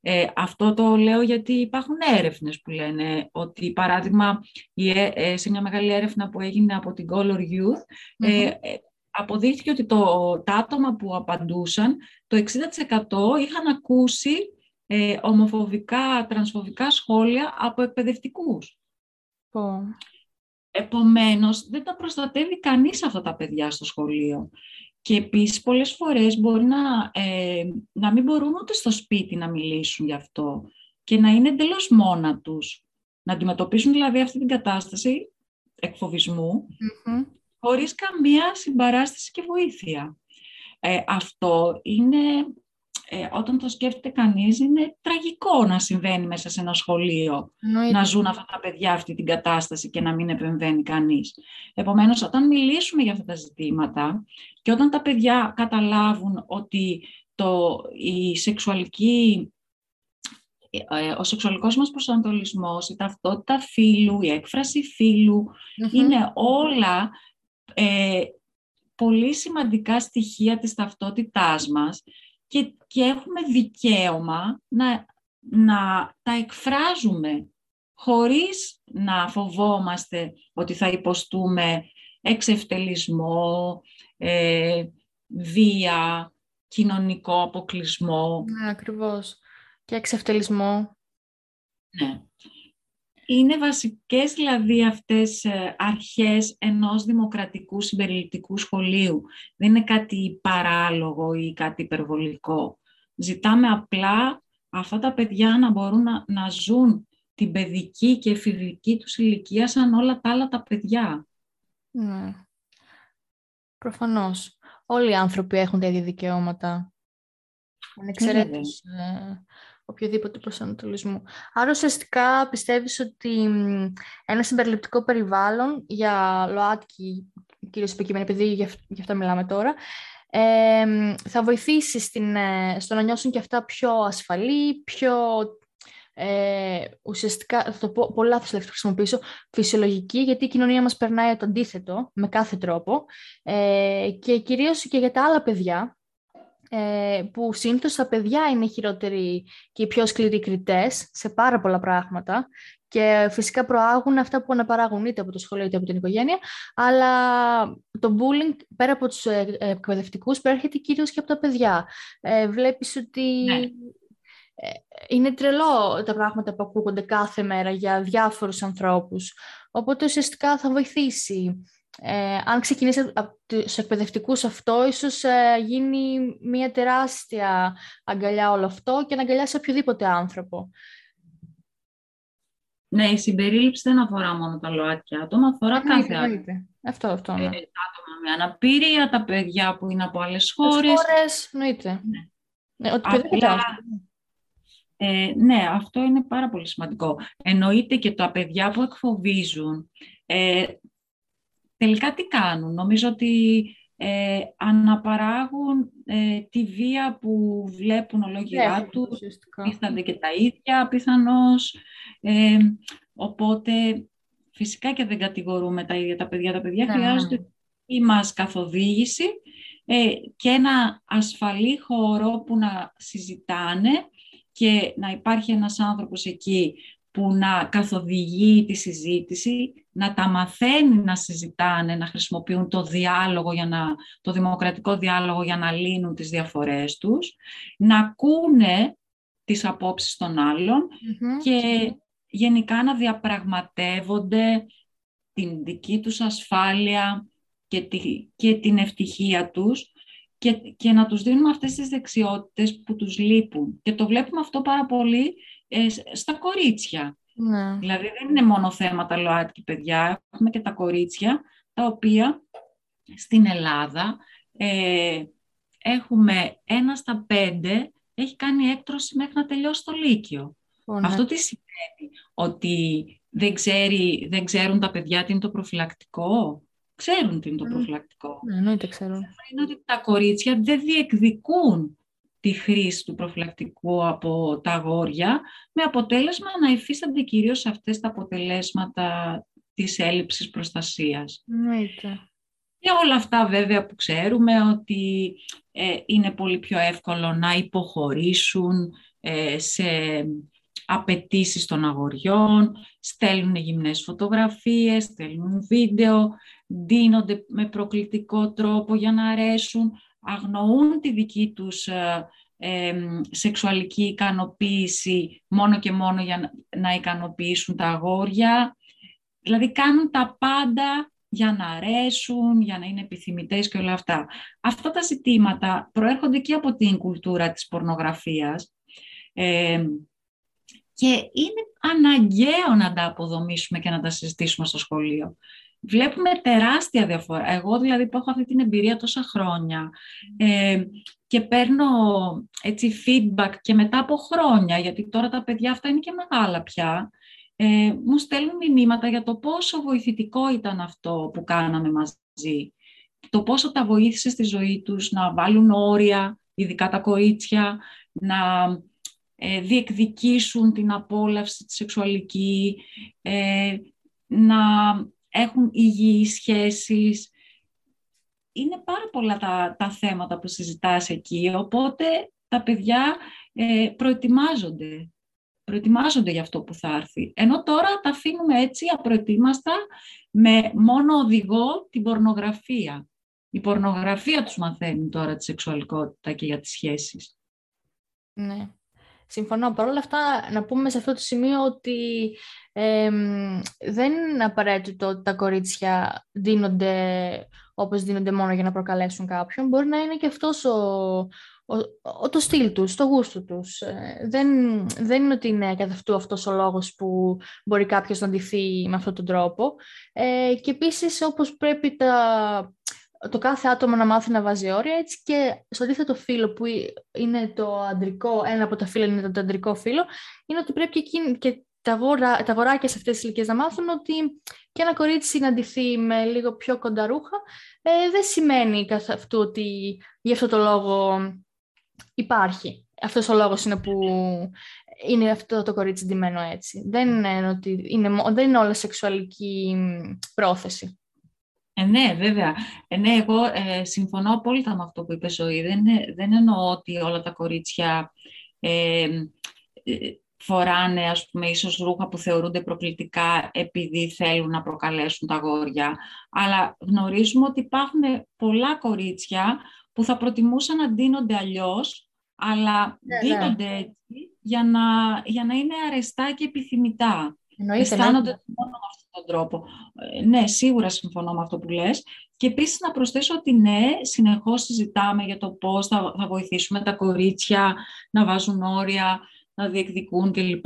Ε, αυτό το λέω γιατί υπάρχουν έρευνες που λένε ότι, παράδειγμα, ε, ε, σε μια μεγάλη έρευνα που έγινε από την Color Youth, ε, αποδείχθηκε ότι το, τα άτομα που απαντούσαν, το 60% είχαν ακούσει ομοφοβικά, τρανσφοβικά σχόλια από εκπαιδευτικούς. Oh. Επομένως, δεν τα προστατεύει κανείς αυτά τα παιδιά στο σχολείο. Και επίσης πολλές φορές μπορεί να, ε, να μην μπορούν ούτε στο σπίτι να μιλήσουν γι' αυτό και να είναι εντελώς μόνα τους. Να αντιμετωπίσουν δηλαδή αυτή την κατάσταση εκφοβισμού χωρίς καμία συμπαράσταση και βοήθεια. Ε, αυτό είναι ε, όταν το σκέφτεται κανείς, είναι τραγικό να συμβαίνει μέσα σε ένα σχολείο, να ζουν αυτά τα παιδιά αυτή την κατάσταση και να μην επεμβαίνει κανείς. Επομένως, όταν μιλήσουμε για αυτά τα ζητήματα και όταν τα παιδιά καταλάβουν ότι το, η σεξουαλική ε, ο σεξουαλικός μας προσανατολισμός, η ταυτότητα φύλου, η έκφραση είναι όλα ε, πολύ σημαντικά στοιχεία της ταυτότητάς μας και, και έχουμε δικαίωμα να, να τα εκφράζουμε χωρίς να φοβόμαστε ότι θα υποστούμε εξευτελισμό, ε, βία, κοινωνικό αποκλεισμό. Ναι, ακριβώς. Και εξευτελισμό. Ναι είναι βασικές δηλαδή αυτές ε, αρχές ενός δημοκρατικού συμπεριληπτικού σχολείου. Δεν είναι κάτι παράλογο ή κάτι υπερβολικό. Ζητάμε απλά αυτά τα παιδιά να μπορούν να, να ζουν την παιδική και εφηβική τους ηλικία σαν όλα τα άλλα τα παιδιά. Ναι. Προφανώς. Όλοι οι άνθρωποι έχουν τα ίδια δικαιώματα. Ανεξαιρέτως οποιοδήποτε προσανατολισμού. Άρα ουσιαστικά πιστεύεις ότι ένα συμπεριληπτικό περιβάλλον για ΛΟΑΤΚΙ, κυρίως υποκείμενο, επειδή γι' αυτό μιλάμε τώρα, ε, θα βοηθήσει στην, ε, στο να νιώσουν και αυτά πιο ασφαλή, πιο ε, ουσιαστικά, θα το πω πολλά θα χρησιμοποιήσω, φυσιολογική, γιατί η κοινωνία μας περνάει το αντίθετο με κάθε τρόπο ε, και κυρίως και για τα άλλα παιδιά, ε, που συνήθως τα παιδιά είναι οι χειρότεροι και οι πιο σκληροί κριτές σε πάρα πολλά πράγματα και φυσικά προάγουν αυτά που αναπαράγουν είτε από το σχολείο είτε από την οικογένεια, αλλά το bullying πέρα από τους ε, εκπαιδευτικούς προέρχεται κυρίως και από τα παιδιά. Ε, βλέπεις ότι ναι. Ε, είναι τρελό τα πράγματα που ακούγονται κάθε μέρα για διάφορους ανθρώπους, οπότε ουσιαστικά θα βοηθήσει. Ε, αν ξεκινήσει από τους εκπαιδευτικούς αυτό, ίσως ε, γίνει μια τεράστια αγκαλιά όλο αυτό και να αγκαλιάσει οποιοδήποτε άνθρωπο. Ναι, η συμπερίληψη δεν αφορά μόνο τα ΛΟΑΤΚΙ άτομα, αφορά κάθε άτομο. Αυτό, αυτό, ναι. Ε, άτομα με αναπηρία, τα παιδιά που είναι από άλλες χώρες. χώρες, εννοείται. Ναι. Ναι, ότι Απλά, ε, ναι, αυτό είναι πάρα πολύ σημαντικό. Εννοείται και τα παιδιά που εκφοβίζουν. Ε, τελικά τι κάνουν; Νομίζω ότι ε, αναπαράγουν ε, τη βία που βλέπουν ολόγυρά του, πίθανται και τα ίδια πιθανώς. Ε, οπότε φυσικά και δεν κατηγορούμε τα ίδια τα παιδιά. Τα παιδιά ναι, χρειάζονται η μας καθοδήγηση ε, και ένα ασφαλή χώρο που να συζητάνε και να υπάρχει ένας άνθρωπος εκεί που να καθοδηγεί τη συζήτηση, να τα μαθαίνει να συζητάνε, να χρησιμοποιούν το διάλογο, για να, το δημοκρατικό διάλογο για να λύνουν τις διαφορές τους, να ακούνε τις απόψεις των αλλων και γενικά να διαπραγματεύονται την δική τους ασφάλεια και, και την ευτυχία τους και, και να τους δίνουμε αυτές τις δεξιότητες που τους λείπουν. Και το βλέπουμε αυτό πάρα πολύ ε, στα κορίτσια. Ναι. Δηλαδή δεν είναι μόνο θέματα ΛΟΑΤΚΙ παιδιά, έχουμε και τα κορίτσια τα οποία στην Ελλάδα ε, έχουμε ένα στα πέντε έχει κάνει έκτρωση μέχρι να τελειώσει το Λύκειο. Ναι. Αυτό τι σημαίνει, ότι δεν, ξέρει, δεν ξέρουν τα παιδιά τι είναι το προφυλακτικό; Ξέρουν τι είναι το προφυλακτικό. Ναι, εννοείται ξέρουν. Είναι ότι τα κορίτσια δεν διεκδικούν τη χρήση του προφυλακτικού από τα αγόρια, με αποτέλεσμα να υφίστανται κυρίως αυτές τα αποτελέσματα της έλλειψης προστασίας. Εννοείται. Και όλα αυτά βέβαια που ξέρουμε ότι ε, είναι πολύ πιο εύκολο να υποχωρήσουν ε, σε απαιτήσεις των αγοριών, στέλνουν γυμνές φωτογραφίες, στέλνουν βίντεο, δίνονται με προκλητικό τρόπο για να αρέσουν, αγνοούν τη δική τους ε, σεξουαλική ικανοποίηση μόνο και μόνο για να, να ικανοποιήσουν τα αγόρια. Δηλαδή κάνουν τα πάντα για να αρέσουν, για να είναι επιθυμητές και όλα αυτά. Αυτά τα ζητήματα προέρχονται και από την κουλτούρα της πορνογραφίας και είναι αναγκαίο να τα αποδομήσουμε και να τα συζητήσουμε στο σχολείο. Βλέπουμε τεράστια διαφορά. Εγώ δηλαδή που έχω αυτή την εμπειρία τόσα χρόνια ε, και παίρνω έτσι feedback και μετά από χρόνια, γιατί τώρα τα παιδιά αυτά είναι και μεγάλα πια, ε, μου στέλνουν μηνύματα για το πόσο βοηθητικό ήταν αυτό που κάναμε μαζί. Το πόσο τα βοήθησε στη ζωή τους να βάλουν όρια, ειδικά τα κορίτσια, να ε, διεκδικήσουν την απόλαυση της σεξουαλική, ε, να έχουν υγιείς σχέσεις. Είναι πάρα πολλά τα, τα θέματα που συζητάς εκεί, οπότε τα παιδιά ε, προετοιμάζονται. Προετοιμάζονται για αυτό που θα έρθει. Ενώ τώρα τα αφήνουμε έτσι απροετοίμαστα με μόνο οδηγό την πορνογραφία. Η πορνογραφία τους μαθαίνει τώρα τη σεξουαλικότητα και για τις σχέσεις. Ναι. Συμφωνώ. Παρ' όλα αυτά, να πούμε σε αυτό το σημείο ότι δεν είναι απαραίτητο ότι τα κορίτσια δίνονται όπως δίνονται μόνο για να προκαλέσουν κάποιον. Μπορεί να είναι και αυτός ο, ο, το στυλ τους, το γούστο τους. Ε, δεν, δεν είναι ότι είναι κατά αυτού αυτός ο λόγος που μπορεί κάποιος να αντιθεί με αυτόν τον τρόπο. Ε, και επίσης, όπως πρέπει τα, το κάθε άτομο να μάθει να βάζει όρια, έτσι και στο αντίθετο φύλλο που είναι το αντρικό, ένα από τα φύλλα είναι το αντρικό φύλλο, είναι ότι πρέπει και, και τα, αγορά, τα αγοράκια σε αυτές τις ηλικίες να μάθουν ότι και ένα κορίτσι συναντηθεί με λίγο πιο κοντά ρούχα ε, δεν σημαίνει καθ' αυτού ότι γι' αυτό το λόγο υπάρχει. Αυτός ο λόγος είναι που είναι αυτό το κορίτσι ντυμένο έτσι. Δεν είναι, ότι είναι, δεν είναι όλα σεξουαλική πρόθεση. Ε, ναι, βέβαια. Ε, ναι, εγώ ε, συμφωνώ απόλυτα με αυτό που είπες Ζωή. Δεν, δεν εννοώ ότι όλα τα κορίτσια ε, ε, φοράνε, ας πούμε, ίσως ρούχα που θεωρούνται προκλητικά επειδή θέλουν να προκαλέσουν τα γόρια. Αλλά γνωρίζουμε ότι υπάρχουν πολλά κορίτσια που θα προτιμούσαν να ντύνονται αλλιώς, αλλά ναι, ναι. ντύνονται έτσι για να, για να είναι αρεστά και επιθυμητά. Εννοείται, Αισθάνονται μόνο με αυτόν τον τρόπο. Ε, ναι, σίγουρα συμφωνώ με αυτό που λες. Και επίσης να προσθέσω ότι ναι, συνεχώς συζητάμε για το πώς θα, θα βοηθήσουμε τα κορίτσια να βάζουν όρια, να διεκδικούν κλπ.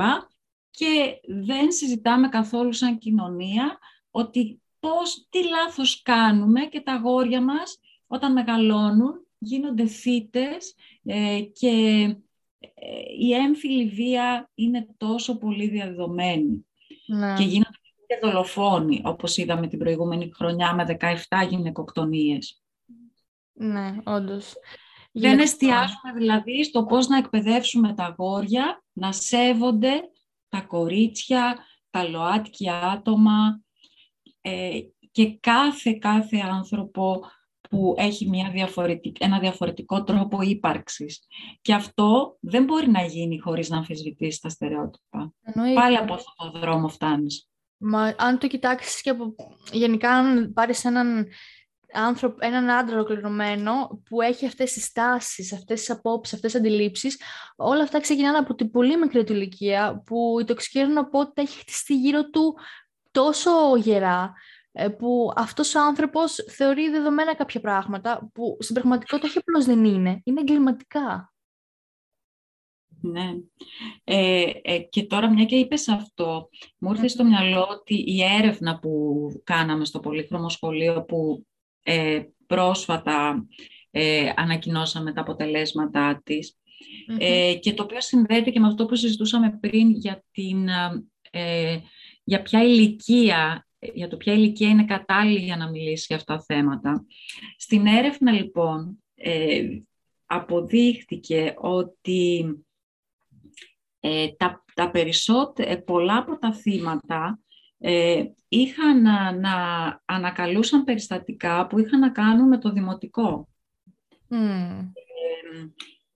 Και δεν συζητάμε καθόλου σαν κοινωνία ότι πώς, τι λάθος κάνουμε και τα αγόρια μας όταν μεγαλώνουν γίνονται θύτες ε, και ε, η έμφυλη βία είναι τόσο πολύ διαδεδομένη. Ναι. Και γίνονται και δολοφόνοι, όπως είδαμε την προηγούμενη χρονιά με 17 γυναικοκτονίες. Ναι, όντως. Δεν εστιάζουμε δηλαδή στο πώς να εκπαιδεύσουμε τα αγόρια να σέβονται τα κορίτσια, τα ΛΟΑΤΚΙ άτομα ε, και κάθε, κάθε άνθρωπο που έχει μια διαφορετική, ένα διαφορετικό τρόπο ύπαρξης. Και αυτό δεν μπορεί να γίνει χωρίς να αμφισβητήσει τα στερεότυπα. Εννοείται. Πάλι από αυτό το δρόμο φτάνεις. Μα αν το κοιτάξεις και από... Γενικά αν πάρεις έναν άνθρωπο, έναν άντρα ολοκληρωμένο που έχει αυτές τις στάσεις, αυτές τις απόψεις, αυτές τις αντιλήψεις, όλα αυτά ξεκινάνε από την πολύ μικρή του ηλικία που η τοξικέρνοπότητα έχει χτιστεί γύρω του τόσο γερά ε, που αυτός ο άνθρωπος θεωρεί δεδομένα κάποια πράγματα που στην πραγματικότητα όχι απλώς δεν είναι, είναι εγκληματικά. Ναι. Ε, ε, και τώρα μια και είπες αυτό, μου ήρθε στο μυαλό ότι η έρευνα που κάναμε στο Πολύχρωμο Σχολείο που ε, πρόσφατα ε, ανακοινώσαμε τα αποτελέσματά της ε, και το οποίο συνδέεται και με αυτό που συζητούσαμε πριν για, την, ε, για ποια ηλικία για το ποια ηλικία είναι κατάλληλη για να μιλήσει για αυτά τα θέματα. Στην έρευνα λοιπόν ε, αποδείχτηκε ότι ε, τα, τα περισσότερα, πολλά από τα θύματα ε, είχαν να, να ανακαλούσαν περιστατικά που είχαν να κάνουν με το δημοτικό.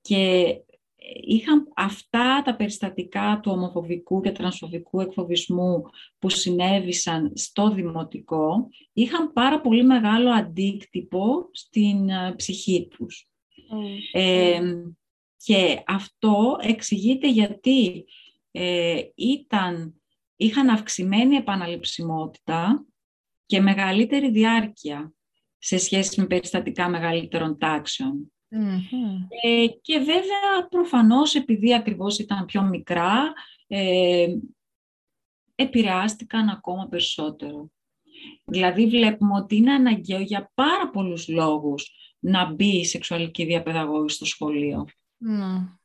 και είχαν αυτά τα περιστατικά του ομοφοβικού και τρανσφοβικού εκφοβισμού που συνέβησαν στο δημοτικό, είχαν πάρα πολύ μεγάλο αντίκτυπο στην ε, ψυχή τους. Και αυτό εξηγείται γιατί ε, ήταν, είχαν αυξημένη επαναληψιμότητα και μεγαλύτερη διάρκεια σε σχέση με περιστατικά μεγαλύτερων τάξεων. Ε, και βέβαια προφανώς επειδή ακριβώς ήταν πιο μικρά ε, επηρεάστηκαν ακόμα περισσότερο. Δηλαδή βλέπουμε ότι είναι αναγκαίο για πάρα πολλούς λόγους να μπει η σεξουαλική διαπαιδαγώγηση στο σχολείο. Ναι.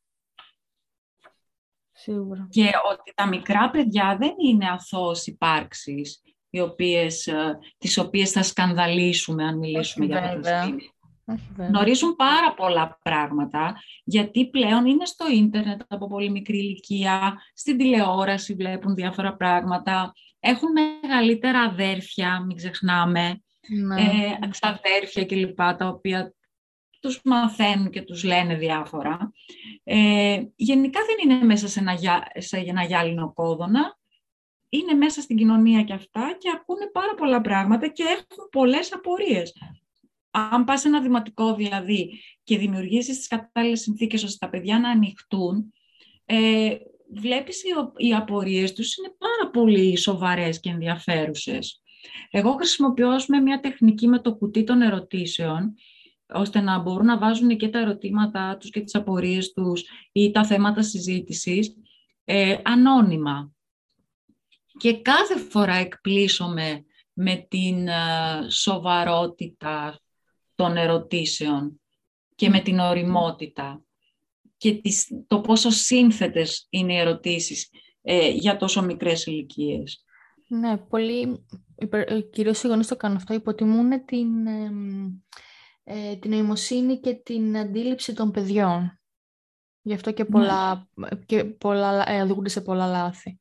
Σίγουρα. Και ότι τα μικρά παιδιά δεν είναι αθώος υπάρξεις, οι οποίες, ε, τις οποίες θα σκανδαλίσουμε αν μιλήσουμε για πατροστήμια. Γνωρίζουν πάρα πολλά πράγματα, γιατί πλέον είναι στο ίντερνετ από πολύ μικρή ηλικία, στην τηλεόραση βλέπουν διάφορα πράγματα, έχουν μεγαλύτερα αδέρφια, μην ξεχνάμε, ναι. ε, ξαδέρφια κλπ, τα οποία τους μαθαίνουν και τους λένε διάφορα. Ε, γενικά δεν είναι μέσα σε ένα, σε ένα γυάλινο κόδωνα, είναι μέσα στην κοινωνία και αυτά και ακούνε πάρα πολλά πράγματα και έχουν πολλές απορίες αν πας σε ένα δημοτικό δηλαδή και δημιουργήσεις τις κατάλληλες συνθήκες ώστε τα παιδιά να ανοιχτούν, ε, βλέπεις οι, οι απορίες τους είναι πάρα πολύ σοβαρές και ενδιαφέρουσες. Εγώ χρησιμοποιώ με μια τεχνική με το κουτί των ερωτήσεων, ώστε να μπορούν να βάζουν και τα ερωτήματά τους και τις απορίες τους ή τα θέματα συζήτησης ε, ανώνυμα. Και κάθε φορά εκπλήσωμαι με την ε, σοβαρότητα των ερωτήσεων και με την οριμότητα και τις, το πόσο σύνθετες είναι οι ερωτήσεις ε, για τόσο μικρές ηλικίες. Ναι, πολύ, ε, κυρίως οι γονείς το κάνουν αυτό, υποτιμούν την, ε, την νοημοσύνη και την αντίληψη των παιδιών. Γι' αυτό και πολλά, ναι. και πολλά ε, οδηγούνται σε πολλά λάθη.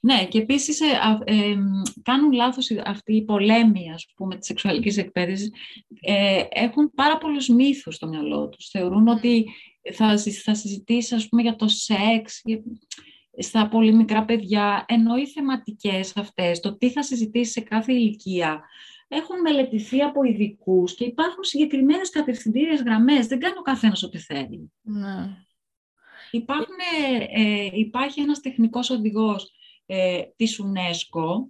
Ναι, και επίσης ε, ε, κάνουν λάθος αυτοί οι πολέμοι, ας πούμε, της σεξουαλικής εκπαίδευσης. Ε, έχουν πάρα πολλούς μύθους στο μυαλό τους. Θεωρούν ότι θα, θα συζητήσει, ας πούμε, για το σεξ στα πολύ μικρά παιδιά, ενώ οι θεματικές αυτές, το τι θα συζητήσει σε κάθε ηλικία, έχουν μελετηθεί από ειδικούς και υπάρχουν συγκεκριμένες κατευθυντήριες γραμμές. Δεν κάνει ο καθένας ό,τι θέλει. Ναι. Υπάρχουν, ε, υπάρχει ένας τεχνικός οδηγός ε, της UNESCO,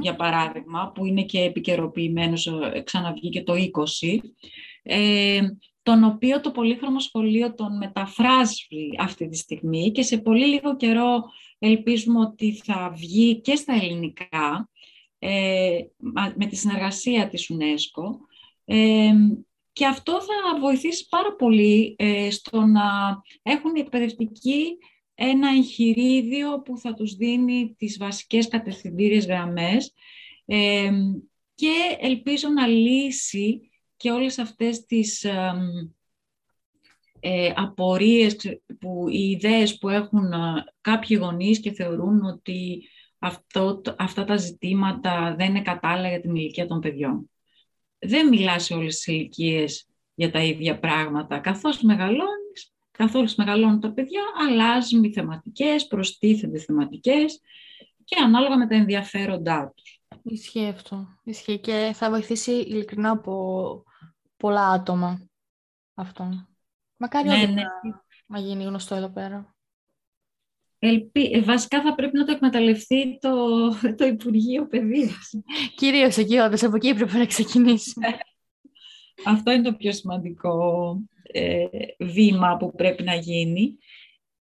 για παράδειγμα, που είναι και επικαιροποιημένος, ε, ξαναβγήκε το 20, ε, τον οποίο το πολύχρωμο σχολείο τον μεταφράζει αυτή τη στιγμή και σε πολύ λίγο καιρό ελπίζουμε ότι θα βγει και στα ελληνικά ε, με τη συνεργασία της UNESCO ε, και αυτό θα βοηθήσει πάρα πολύ ε, στο να έχουν οι εκπαιδευτικοί ένα εγχειρίδιο που θα τους δίνει τις βασικές κατευθυντήριες γραμμές και ελπίζω να λύσει και όλες αυτές τις ε, απορίες, που, οι ιδέες που έχουν κάποιοι γονείς και θεωρούν ότι αυτό, αυτά τα ζητήματα δεν είναι κατάλληλα για την ηλικία των παιδιών. Δεν μιλάς σε όλες τις ηλικίες για τα ίδια πράγματα. Καθώς μεγαλώνεις, καθώς μεγαλώνουν τα παιδιά, αλλάζουν οι θεματικές, προστίθενται θεματικές και ανάλογα με τα ενδιαφέροντά τους. Ισχύει αυτό. Ισχύει και θα βοηθήσει ειλικρινά από πολλά άτομα αυτό. Μακάρι ναι, ναι. να γίνει γνωστό εδώ πέρα. Ελπί... Ε, βασικά θα πρέπει να το εκμεταλλευτεί το, το Υπουργείο Παιδείας. Κυρίως εκεί όντως, από εκεί πρέπει να ξεκινήσουμε. Αυτό είναι το πιο σημαντικό ε, βήμα που πρέπει να γίνει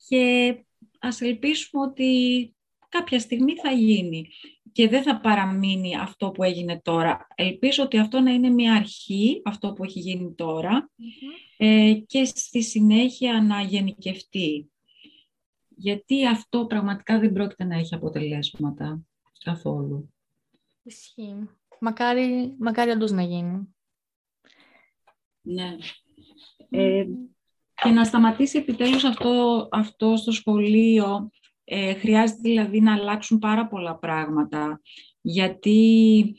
και ας ελπίσουμε ότι κάποια στιγμή θα γίνει και δεν θα παραμείνει αυτό που έγινε τώρα. Ελπίζω ότι αυτό να είναι μια αρχή, αυτό που έχει γίνει ε, και στη συνέχεια να γενικευτεί. Γιατί αυτό πραγματικά δεν πρόκειται να έχει αποτελέσματα καθόλου. Ισχύει. Μακάρι, μακάρι όντως να γίνει. Ναι. Ε, και να σταματήσει επιτέλους αυτό, αυτό στο σχολείο ε, χρειάζεται δηλαδή να αλλάξουν πάρα πολλά πράγματα, γιατί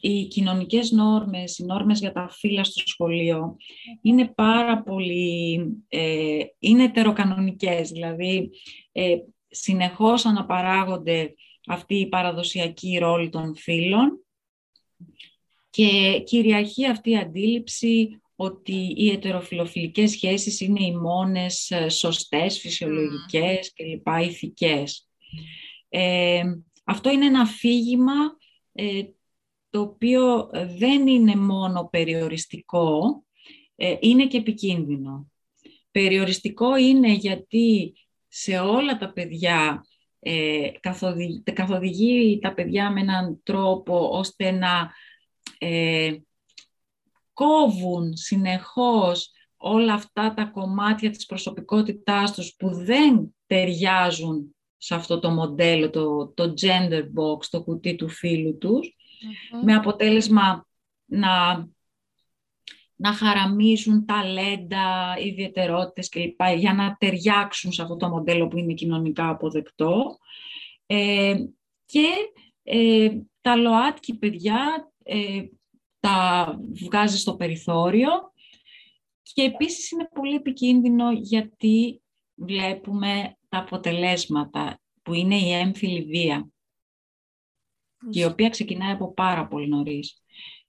οι κοινωνικές νόρμες, οι νόρμες για τα φύλλα στο σχολείο είναι πάρα πολύ, ε, είναι ετεροκανονικές, δηλαδή ε, συνεχώς αναπαράγονται αυτή η παραδοσιακή ρόλη των φύλων και κυριαρχεί αυτή η αντίληψη ότι οι ετεροφιλοφιλικές σχέσεις είναι οι μόνες ε, σωστές, φυσιολογικές και λοιπά, ηθικές. Ε, αυτό είναι ένα αφήγημα ε, το οποίο δεν είναι μόνο περιοριστικό, είναι και επικίνδυνο. Περιοριστικό είναι γιατί σε όλα τα παιδιά καθοδηγεί τα παιδιά με έναν τρόπο ώστε να κόβουν συνεχώς όλα αυτά τα κομμάτια της προσωπικότητάς τους που δεν ταιριάζουν σε αυτό το μοντέλο, το, το gender box, το κουτί του φίλου τους, με αποτέλεσμα να, να χαραμίζουν ταλέντα, ιδιαιτερότητες κλπ. για να ταιριάξουν σε αυτό το μοντέλο που είναι κοινωνικά αποδεκτό. Ε, και ε, τα ΛΟΑΤΚΙ παιδιά ε, τα βγάζει στο περιθώριο και επίσης είναι πολύ επικίνδυνο γιατί βλέπουμε τα αποτελέσματα που είναι η έμφυλη βία η οποία ξεκινάει από πάρα πολύ νωρίς.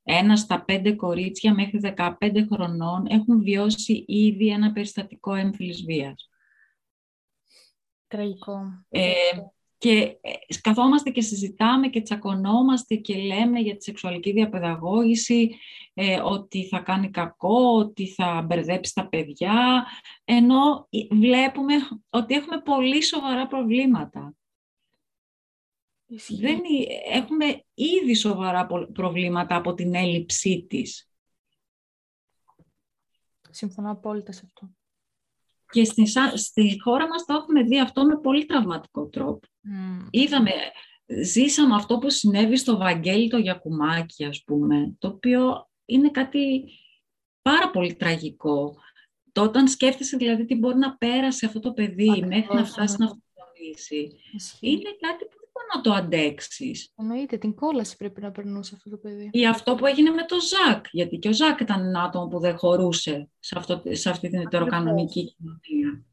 Ένα στα πέντε κορίτσια μέχρι 15 χρονών έχουν βιώσει ήδη ένα περιστατικό έμφυλης βίας. Τραγικό. Ε, και ε, καθόμαστε και συζητάμε και τσακωνόμαστε και λέμε για τη σεξουαλική διαπαιδαγώγηση, ε, ότι θα κάνει κακό, ότι θα μπερδέψει τα παιδιά, ενώ βλέπουμε ότι έχουμε πολύ σοβαρά προβλήματα. Δεν, έχουμε ήδη σοβαρά προβλήματα από την έλλειψή της. Συμφωνώ απόλυτα σε αυτό. Και στη, στη χώρα μας το έχουμε δει αυτό με πολύ τραυματικό τρόπο. Είδαμε, ζήσαμε αυτό που συνέβη στο Βαγγέλη το Γιακουμάκη, ας πούμε, το οποίο είναι κάτι πάρα πολύ τραγικό. Το όταν σκέφτεσαι δηλαδή τι μπορεί να πέρασε αυτό το παιδί μέχρι να φτάσει να αυτοκτονήσει, είναι κάτι που να το αντέξεις. Εννοείται, την κόλαση πρέπει να περνούσε αυτό το παιδί. Ή αυτό που έγινε με το Ζακ, γιατί και ο Ζακ ήταν ένα άτομο που δεν χωρούσε σε, αυτό, σε αυτή την ετεροκανονική κοινωνία.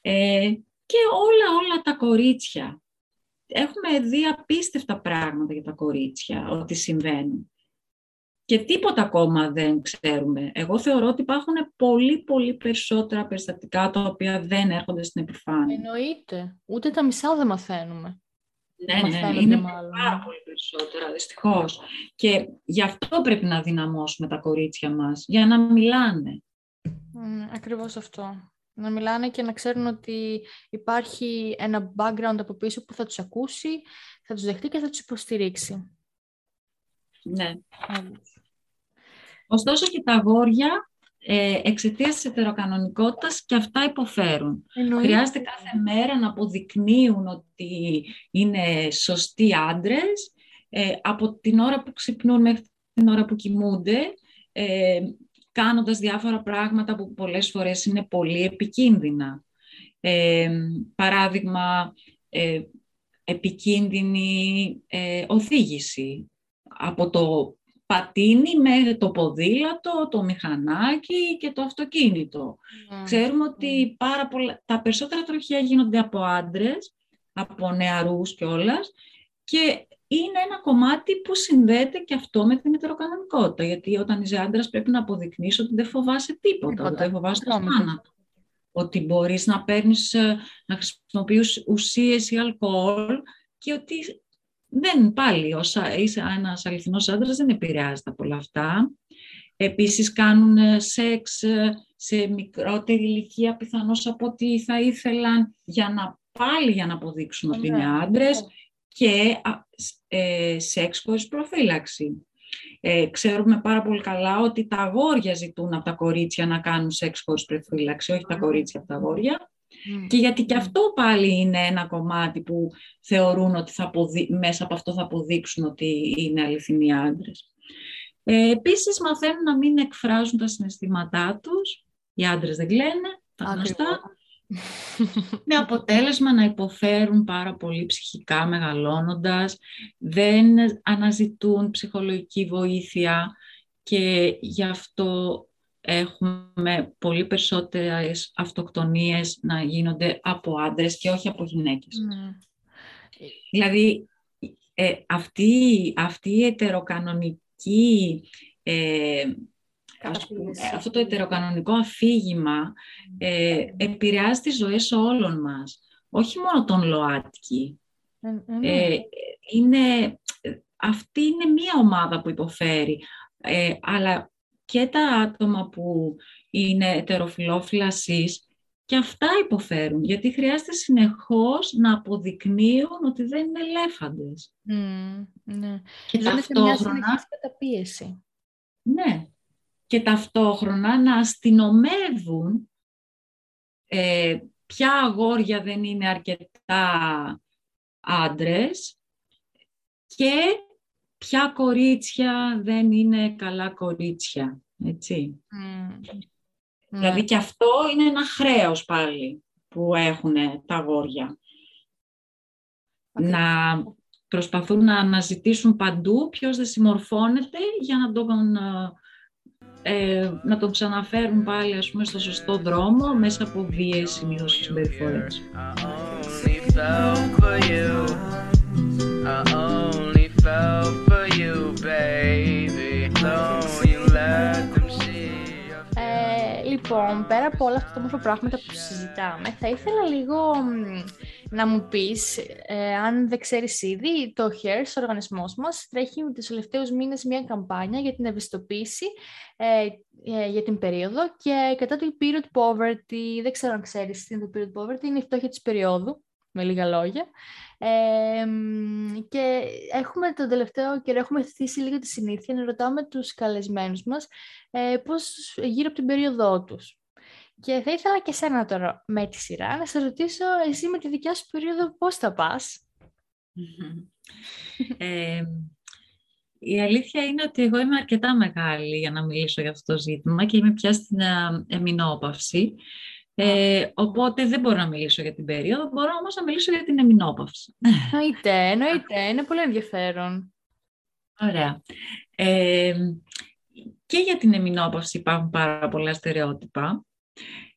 Ε, και όλα, όλα τα κορίτσια. Έχουμε δει απίστευτα πράγματα για τα κορίτσια, ότι συμβαίνουν. Και τίποτα ακόμα δεν ξέρουμε. Εγώ θεωρώ ότι υπάρχουν πολύ, πολύ περισσότερα περιστατικά τα οποία δεν έρχονται στην επιφάνεια. Εννοείται. Ούτε τα μισά δεν μαθαίνουμε. Ναι, ναι, είναι πάρα πολύ περισσότερα, δυστυχώς. Και γι' αυτό πρέπει να δυναμώσουμε τα κορίτσια μας, για να μιλάνε. Mm, ακριβώς αυτό. Να μιλάνε και να ξέρουν ότι υπάρχει ένα background από πίσω που θα τους ακούσει, θα τους δεχτεί και θα τους υποστηρίξει. Ναι. Ωστόσο και τα αγόρια ε, εξαιτίας της ετεροκανονικότητας και αυτά υποφέρουν. Χρειάζεται κάθε μέρα να αποδεικνύουν ότι είναι σωστοί άντρες ε, από την ώρα που ξυπνούν μέχρι την ώρα που κοιμούνται, ε, κάνοντας διάφορα πράγματα που πολλές φορές είναι πολύ επικίνδυνα. Ε, παράδειγμα, ε, επικίνδυνη ε, οδήγηση από το πατίνι με το ποδήλατο, το μηχανάκι και το αυτοκίνητο. Ναι. Ξέρουμε ότι πάρα πολλά, τα περισσότερα τροχιά γίνονται από άντρες, από νεαρούς κιόλας. και είναι ένα κομμάτι που συνδέεται και αυτό με την ετεροκανονικότητα. Γιατί όταν είσαι άντρας πρέπει να αποδεικνύεις ότι δεν φοβάσαι τίποτα, ότι δεν φοβάσαι το θάνατο. Ότι μπορείς να παίρνεις, ε, να χρησιμοποιείς ουσίες ή αλκοόλ και ότι δεν πάλι, όσα είσαι ένας αληθινός άντρας δεν επηρεάζεται από όλα αυτά. Επίσης κάνουν ε, σεξ ε, σε μικρότερη ηλικία πιθανώς από ό,τι θα ήθελαν για να πάλι για να αποδείξουν ότι είναι ναι, άντρες ναι. και ε, σεξ χωρίς προφύλαξη. Ε, ξέρουμε πάρα πολύ καλά ότι τα αγόρια ζητούν από τα κορίτσια να κάνουν σεξ χωρίς προφύλαξη, όχι τα κορίτσια από τα αγόρια. Και γιατί και αυτό πάλι είναι ένα κομμάτι που θεωρούν ότι θα μέσα από αυτό θα αποδείξουν ότι είναι αληθινοί άντρες. Ε, επίσης μαθαίνουν να μην εκφράζουν τα συναισθήματά τους. Οι άντρες δεν κλαίνε, τα γνωστά. με αποτέλεσμα να υποφέρουν πάρα πολύ ψυχικά μεγαλώνοντας, δεν αναζητούν ψυχολογική βοήθεια και γι' αυτό έχουμε πολύ περισσότερες αυτοκτονίες να γίνονται από άντρες και όχι από γυναίκες. Ναι. Δηλαδή, ε, αυτή, αυτή η ετεροκανονική, ε, αυτό το ετεροκανονικό αφήγημα ε, επηρεάζει τις ζωές όλων μας, όχι μόνο τον ΛΟΑΤΚΙ. Ναι. Ε, είναι, αυτή είναι μία ομάδα που υποφέρει, ε, αλλά και τα άτομα που είναι ετεροφιλόφιλα και αυτά υποφέρουν, γιατί χρειάζεται συνεχώς να αποδεικνύουν ότι δεν είναι ελέφαντες. Mm, ναι. Και δεν ταυτόχρονα... μια καταπίεση. Ναι. Και ταυτόχρονα να αστυνομεύουν ε, ποια αγόρια δεν είναι αρκετά άντρες και ποια κορίτσια δεν είναι καλά κορίτσια, έτσι. Δηλαδή και αυτό είναι ένα χρέος πάλι που έχουν τα αγόρια. Να προσπαθούν να αναζητήσουν παντού ποιος δεν συμμορφώνεται για να τον, ε, να τον ξαναφέρουν πάλι ας πούμε, στο σωστό δρόμο μέσα από βίες συνήθως συμπεριφορές. Λοιπόν, πέρα από όλα αυτά τα όμορφα πράγματα που συζητάμε, θα ήθελα λίγο να μου πεις, ε, αν δεν ξέρεις ήδη, το HERS, ο οργανισμός μας, τρέχει τους τελευταίους μήνες μια καμπάνια για την ευαισθητοποίηση ε, ε, για την περίοδο και κατά το period poverty, δεν ξέρω αν ξέρεις τι είναι το period poverty, είναι η φτώχεια της περίοδου, με λίγα λόγια. Ε, και έχουμε τον τελευταίο καιρό έχουμε θέσει λίγο τη συνήθεια να ρωτάμε τους καλεσμένους μας ε, πώς γύρω από την περίοδό τους. Και θα ήθελα και σένα τώρα με τη σειρά να σε ρωτήσω εσύ με τη δικιά σου περίοδο πώς θα πας; ε, η αλήθεια είναι ότι εγώ είμαι αρκετά μεγάλη για να μιλήσω για αυτό το ζήτημα και είμαι πια στην εμεινόπαυση. Ε, οπότε δεν μπορώ να μιλήσω για την περίοδο, μπορώ όμως να μιλήσω για την εμεινόπαυση. Εννοείται, εννοείται. Είναι πολύ ενδιαφέρον. Ωραία. Ε, και για την εμεινόπαυση υπάρχουν πάρα πολλά στερεότυπα.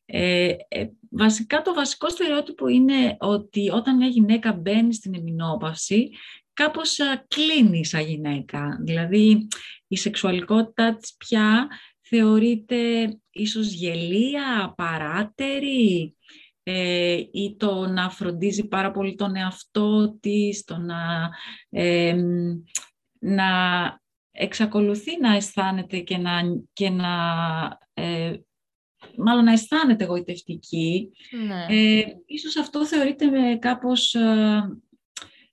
Ε, ε, βασικά το βασικό στερεότυπο είναι ότι όταν μια γυναίκα μπαίνει στην εμεινόπαυση, κάπως κλείνει σαν γυναίκα. Δηλαδή η σεξουαλικότητα της πια θεωρείται ίσως γελία, παράτερη ε, ή το να φροντίζει πάρα πολύ τον εαυτό της, το να, να εξακολουθεί να αισθάνεται και να, και να ε, μάλλον να αισθάνεται εγωιτευτική. Ναι. Ε, ίσως αυτό θεωρείται με κάπως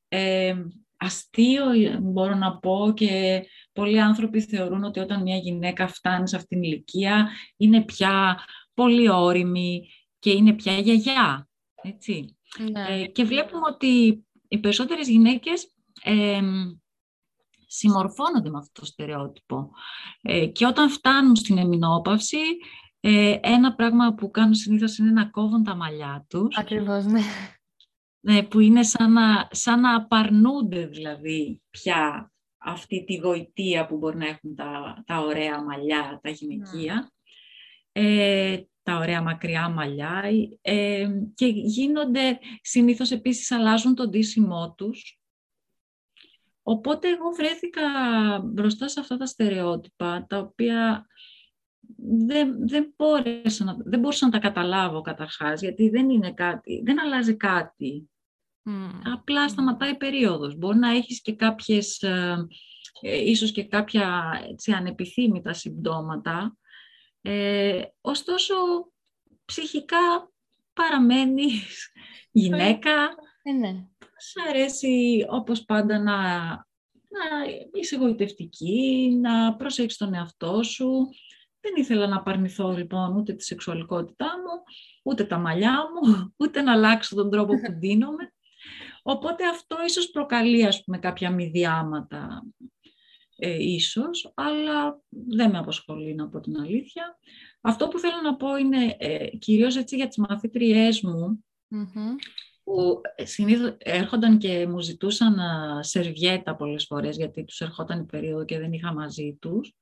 ε, αστείο, μπορώ να πω, και πολλοί άνθρωποι θεωρούν ότι όταν μια γυναίκα φτάνει σε αυτήν την ηλικία είναι πια πολύ όρημη και είναι πια γιαγιά. Έτσι. Ναι. Ε, και βλέπουμε ότι οι περισσότερες γυναίκες ε, συμμορφώνονται με αυτό το στερεότυπο. Ε, και όταν φτάνουν στην εμεινόπαυση, ε, ένα πράγμα που κάνουν συνήθως είναι να κόβουν τα μαλλιά τους. Ακριβώς, ναι. ναι που είναι σαν να, σαν να απαρνούνται δηλαδή πια αυτή τη γοητεία που μπορεί να έχουν τα, τα ωραία μαλλιά, τα γυναικεία, ναι. ε, τα ωραία μακριά μαλλιά ε, και γίνονται, συνήθως επίσης αλλάζουν τον ντύσιμό τους. Οπότε εγώ βρέθηκα μπροστά σε αυτά τα στερεότυπα, τα οποία δεν, δεν, μπόρεσα να, δεν μπορούσα να τα καταλάβω καταρχάς, γιατί δεν είναι κάτι, δεν αλλάζει κάτι. Απλά σταματάει η περίοδος. Μπορεί να έχεις και κάποιες, ε, ε, ίσως και κάποια έτσι, ανεπιθύμητα συμπτώματα. Ε, ωστόσο, ψυχικά παραμένεις γυναίκα. Ε, ναι. Σ' αρέσει όπως πάντα να, να είσαι εγωιτευτική, να προσέξεις τον εαυτό σου. Δεν ήθελα να απαρνηθώ λοιπόν ούτε τη σεξουαλικότητά μου, ούτε τα μαλλιά μου, ούτε να αλλάξω τον τρόπο που δίνομαι. Οπότε αυτό ίσως προκαλεί ας πούμε κάποια μη διάματα ε, ίσως, αλλά δεν με απασχολεί να πω την αλήθεια. Αυτό που θέλω να πω είναι ε, κυρίως έτσι για τις μαθήτριές μου, που συνήθως έρχονταν και μου ζητούσαν σερβιέτα πολλές φορές, γιατί τους ερχόταν η περίοδο και δεν είχα μαζί τους.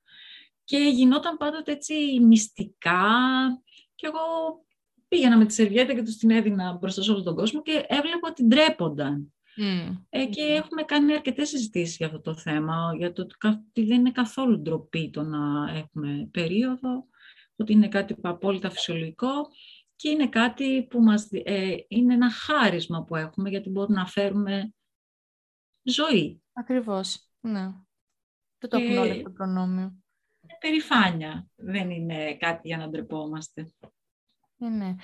Και γινόταν πάντοτε έτσι μυστικά και εγώ πήγαινα με τη σερβιέτα και τους την έδινα μπροστά σε όλο τον κόσμο και έβλεπα ότι ντρέπονταν. Mm. Ε, και έχουμε κάνει αρκετές συζητήσεις για αυτό το θέμα, για το ότι δεν είναι καθόλου ντροπή το να έχουμε περίοδο, ότι είναι κάτι απόλυτα φυσιολογικό και είναι κάτι που μας, ε, είναι ένα χάρισμα που έχουμε γιατί μπορούμε να φέρουμε ζωή. Ακριβώς, ναι. Δεν το έχουν όλοι το προνόμιο. Περηφάνεια, δεν είναι κάτι για να ντρεπόμαστε. Ναι, ναι.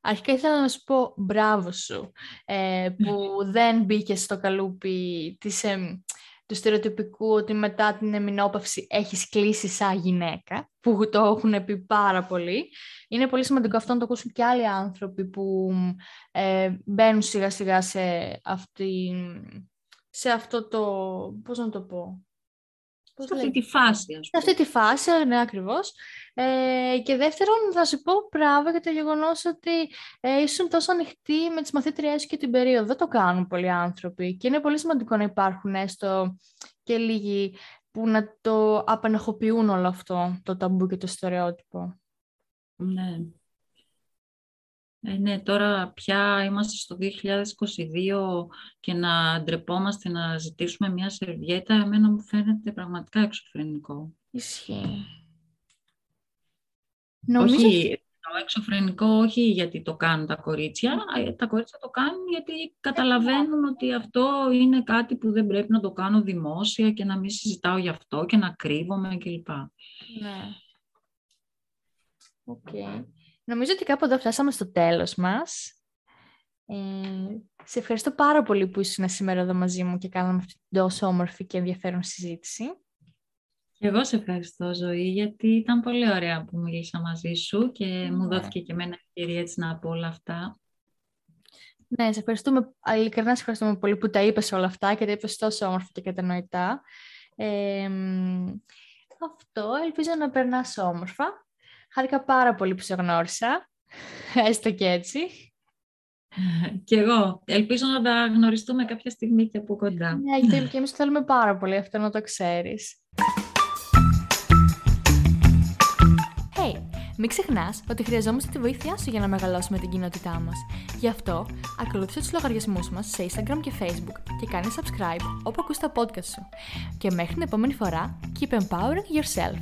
Αρχικά ήθελα να σου πω μπράβο σου ε, που δεν μπήκε στο καλούπι της, ε, του στερεοτυπικού ότι μετά την εμεινόπαυση έχεις κλείσει σαν γυναίκα, που το έχουν πει πάρα πολύ. Είναι πολύ σημαντικό αυτό να το ακούσουν και άλλοι άνθρωποι που ε, μπαίνουν σιγά σιγά σε, αυτή, σε αυτό το, πώς να το πω, σε αυτή τη φάση, Σε αυτή τη φάση, ναι, ακριβώς. Ε, και δεύτερον, θα σου πω μπράβο για το γεγονός ότι ε, ήσουν τόσο ανοιχτή με τις μαθήτριές και την περίοδο. Δεν το κάνουν πολλοί άνθρωποι και είναι πολύ σημαντικό να υπάρχουν έστω και λίγοι που να το απενεχοποιούν όλο αυτό, το ταμπού και το στερεότυπο. Ναι. Ε, ναι, τώρα πια είμαστε στο 2022 και να ντρεπόμαστε να ζητήσουμε μια σερβιέτα, εμένα μου φαίνεται πραγματικά εξωφρενικό. Ισχύει. Όχι, το εξωφρενικό όχι γιατί το κάνουν τα κορίτσια, τα κορίτσια το κάνουν γιατί καταλαβαίνουν ότι αυτό είναι κάτι που δεν πρέπει να το κάνω δημόσια και να μην συζητάω γι' αυτό και να κρύβομαι κλπ. Ναι. OK. Okay. Νομίζω ότι κάπου εδώ φτάσαμε στο τέλος μας. Ε, σε ευχαριστώ πάρα πολύ που ήσουν σήμερα εδώ μαζί μου και κάναμε αυτή την τόσο όμορφη και ενδιαφέρον συζήτηση. Και εγώ σε ευχαριστώ, Ζωή, γιατί ήταν πολύ ωραία που μίλησα μαζί σου και μου Ναι. δόθηκε και εμένα ευκαιρία έτσι να πω όλα αυτά. Ναι, σε ευχαριστούμε, ειλικρινά σε ευχαριστούμε πολύ που τα είπες όλα αυτά και τα είπες τόσο όμορφα και κατανοητά. Ε, μ, αυτό, ελπίζω να περνάς όμορφα. Χάρηκα πάρα πολύ που σε γνώρισα, έστω και έτσι. Και εγώ. Ελπίζω να τα γνωριστούμε κάποια στιγμή και από κοντά. Ναι, γιατί και εμείς το θέλουμε πάρα πολύ αυτό να το ξέρεις. Hey, μην ξεχνάς ότι χρειαζόμαστε τη βοήθειά σου για να μεγαλώσουμε την κοινότητά μας. Γι' αυτό, ακολούθησε τους λογαριασμούς μας σε Instagram και Facebook και κάνε subscribe όπου ακούς τα podcast σου. Και μέχρι την επόμενη φορά, keep empowering yourself.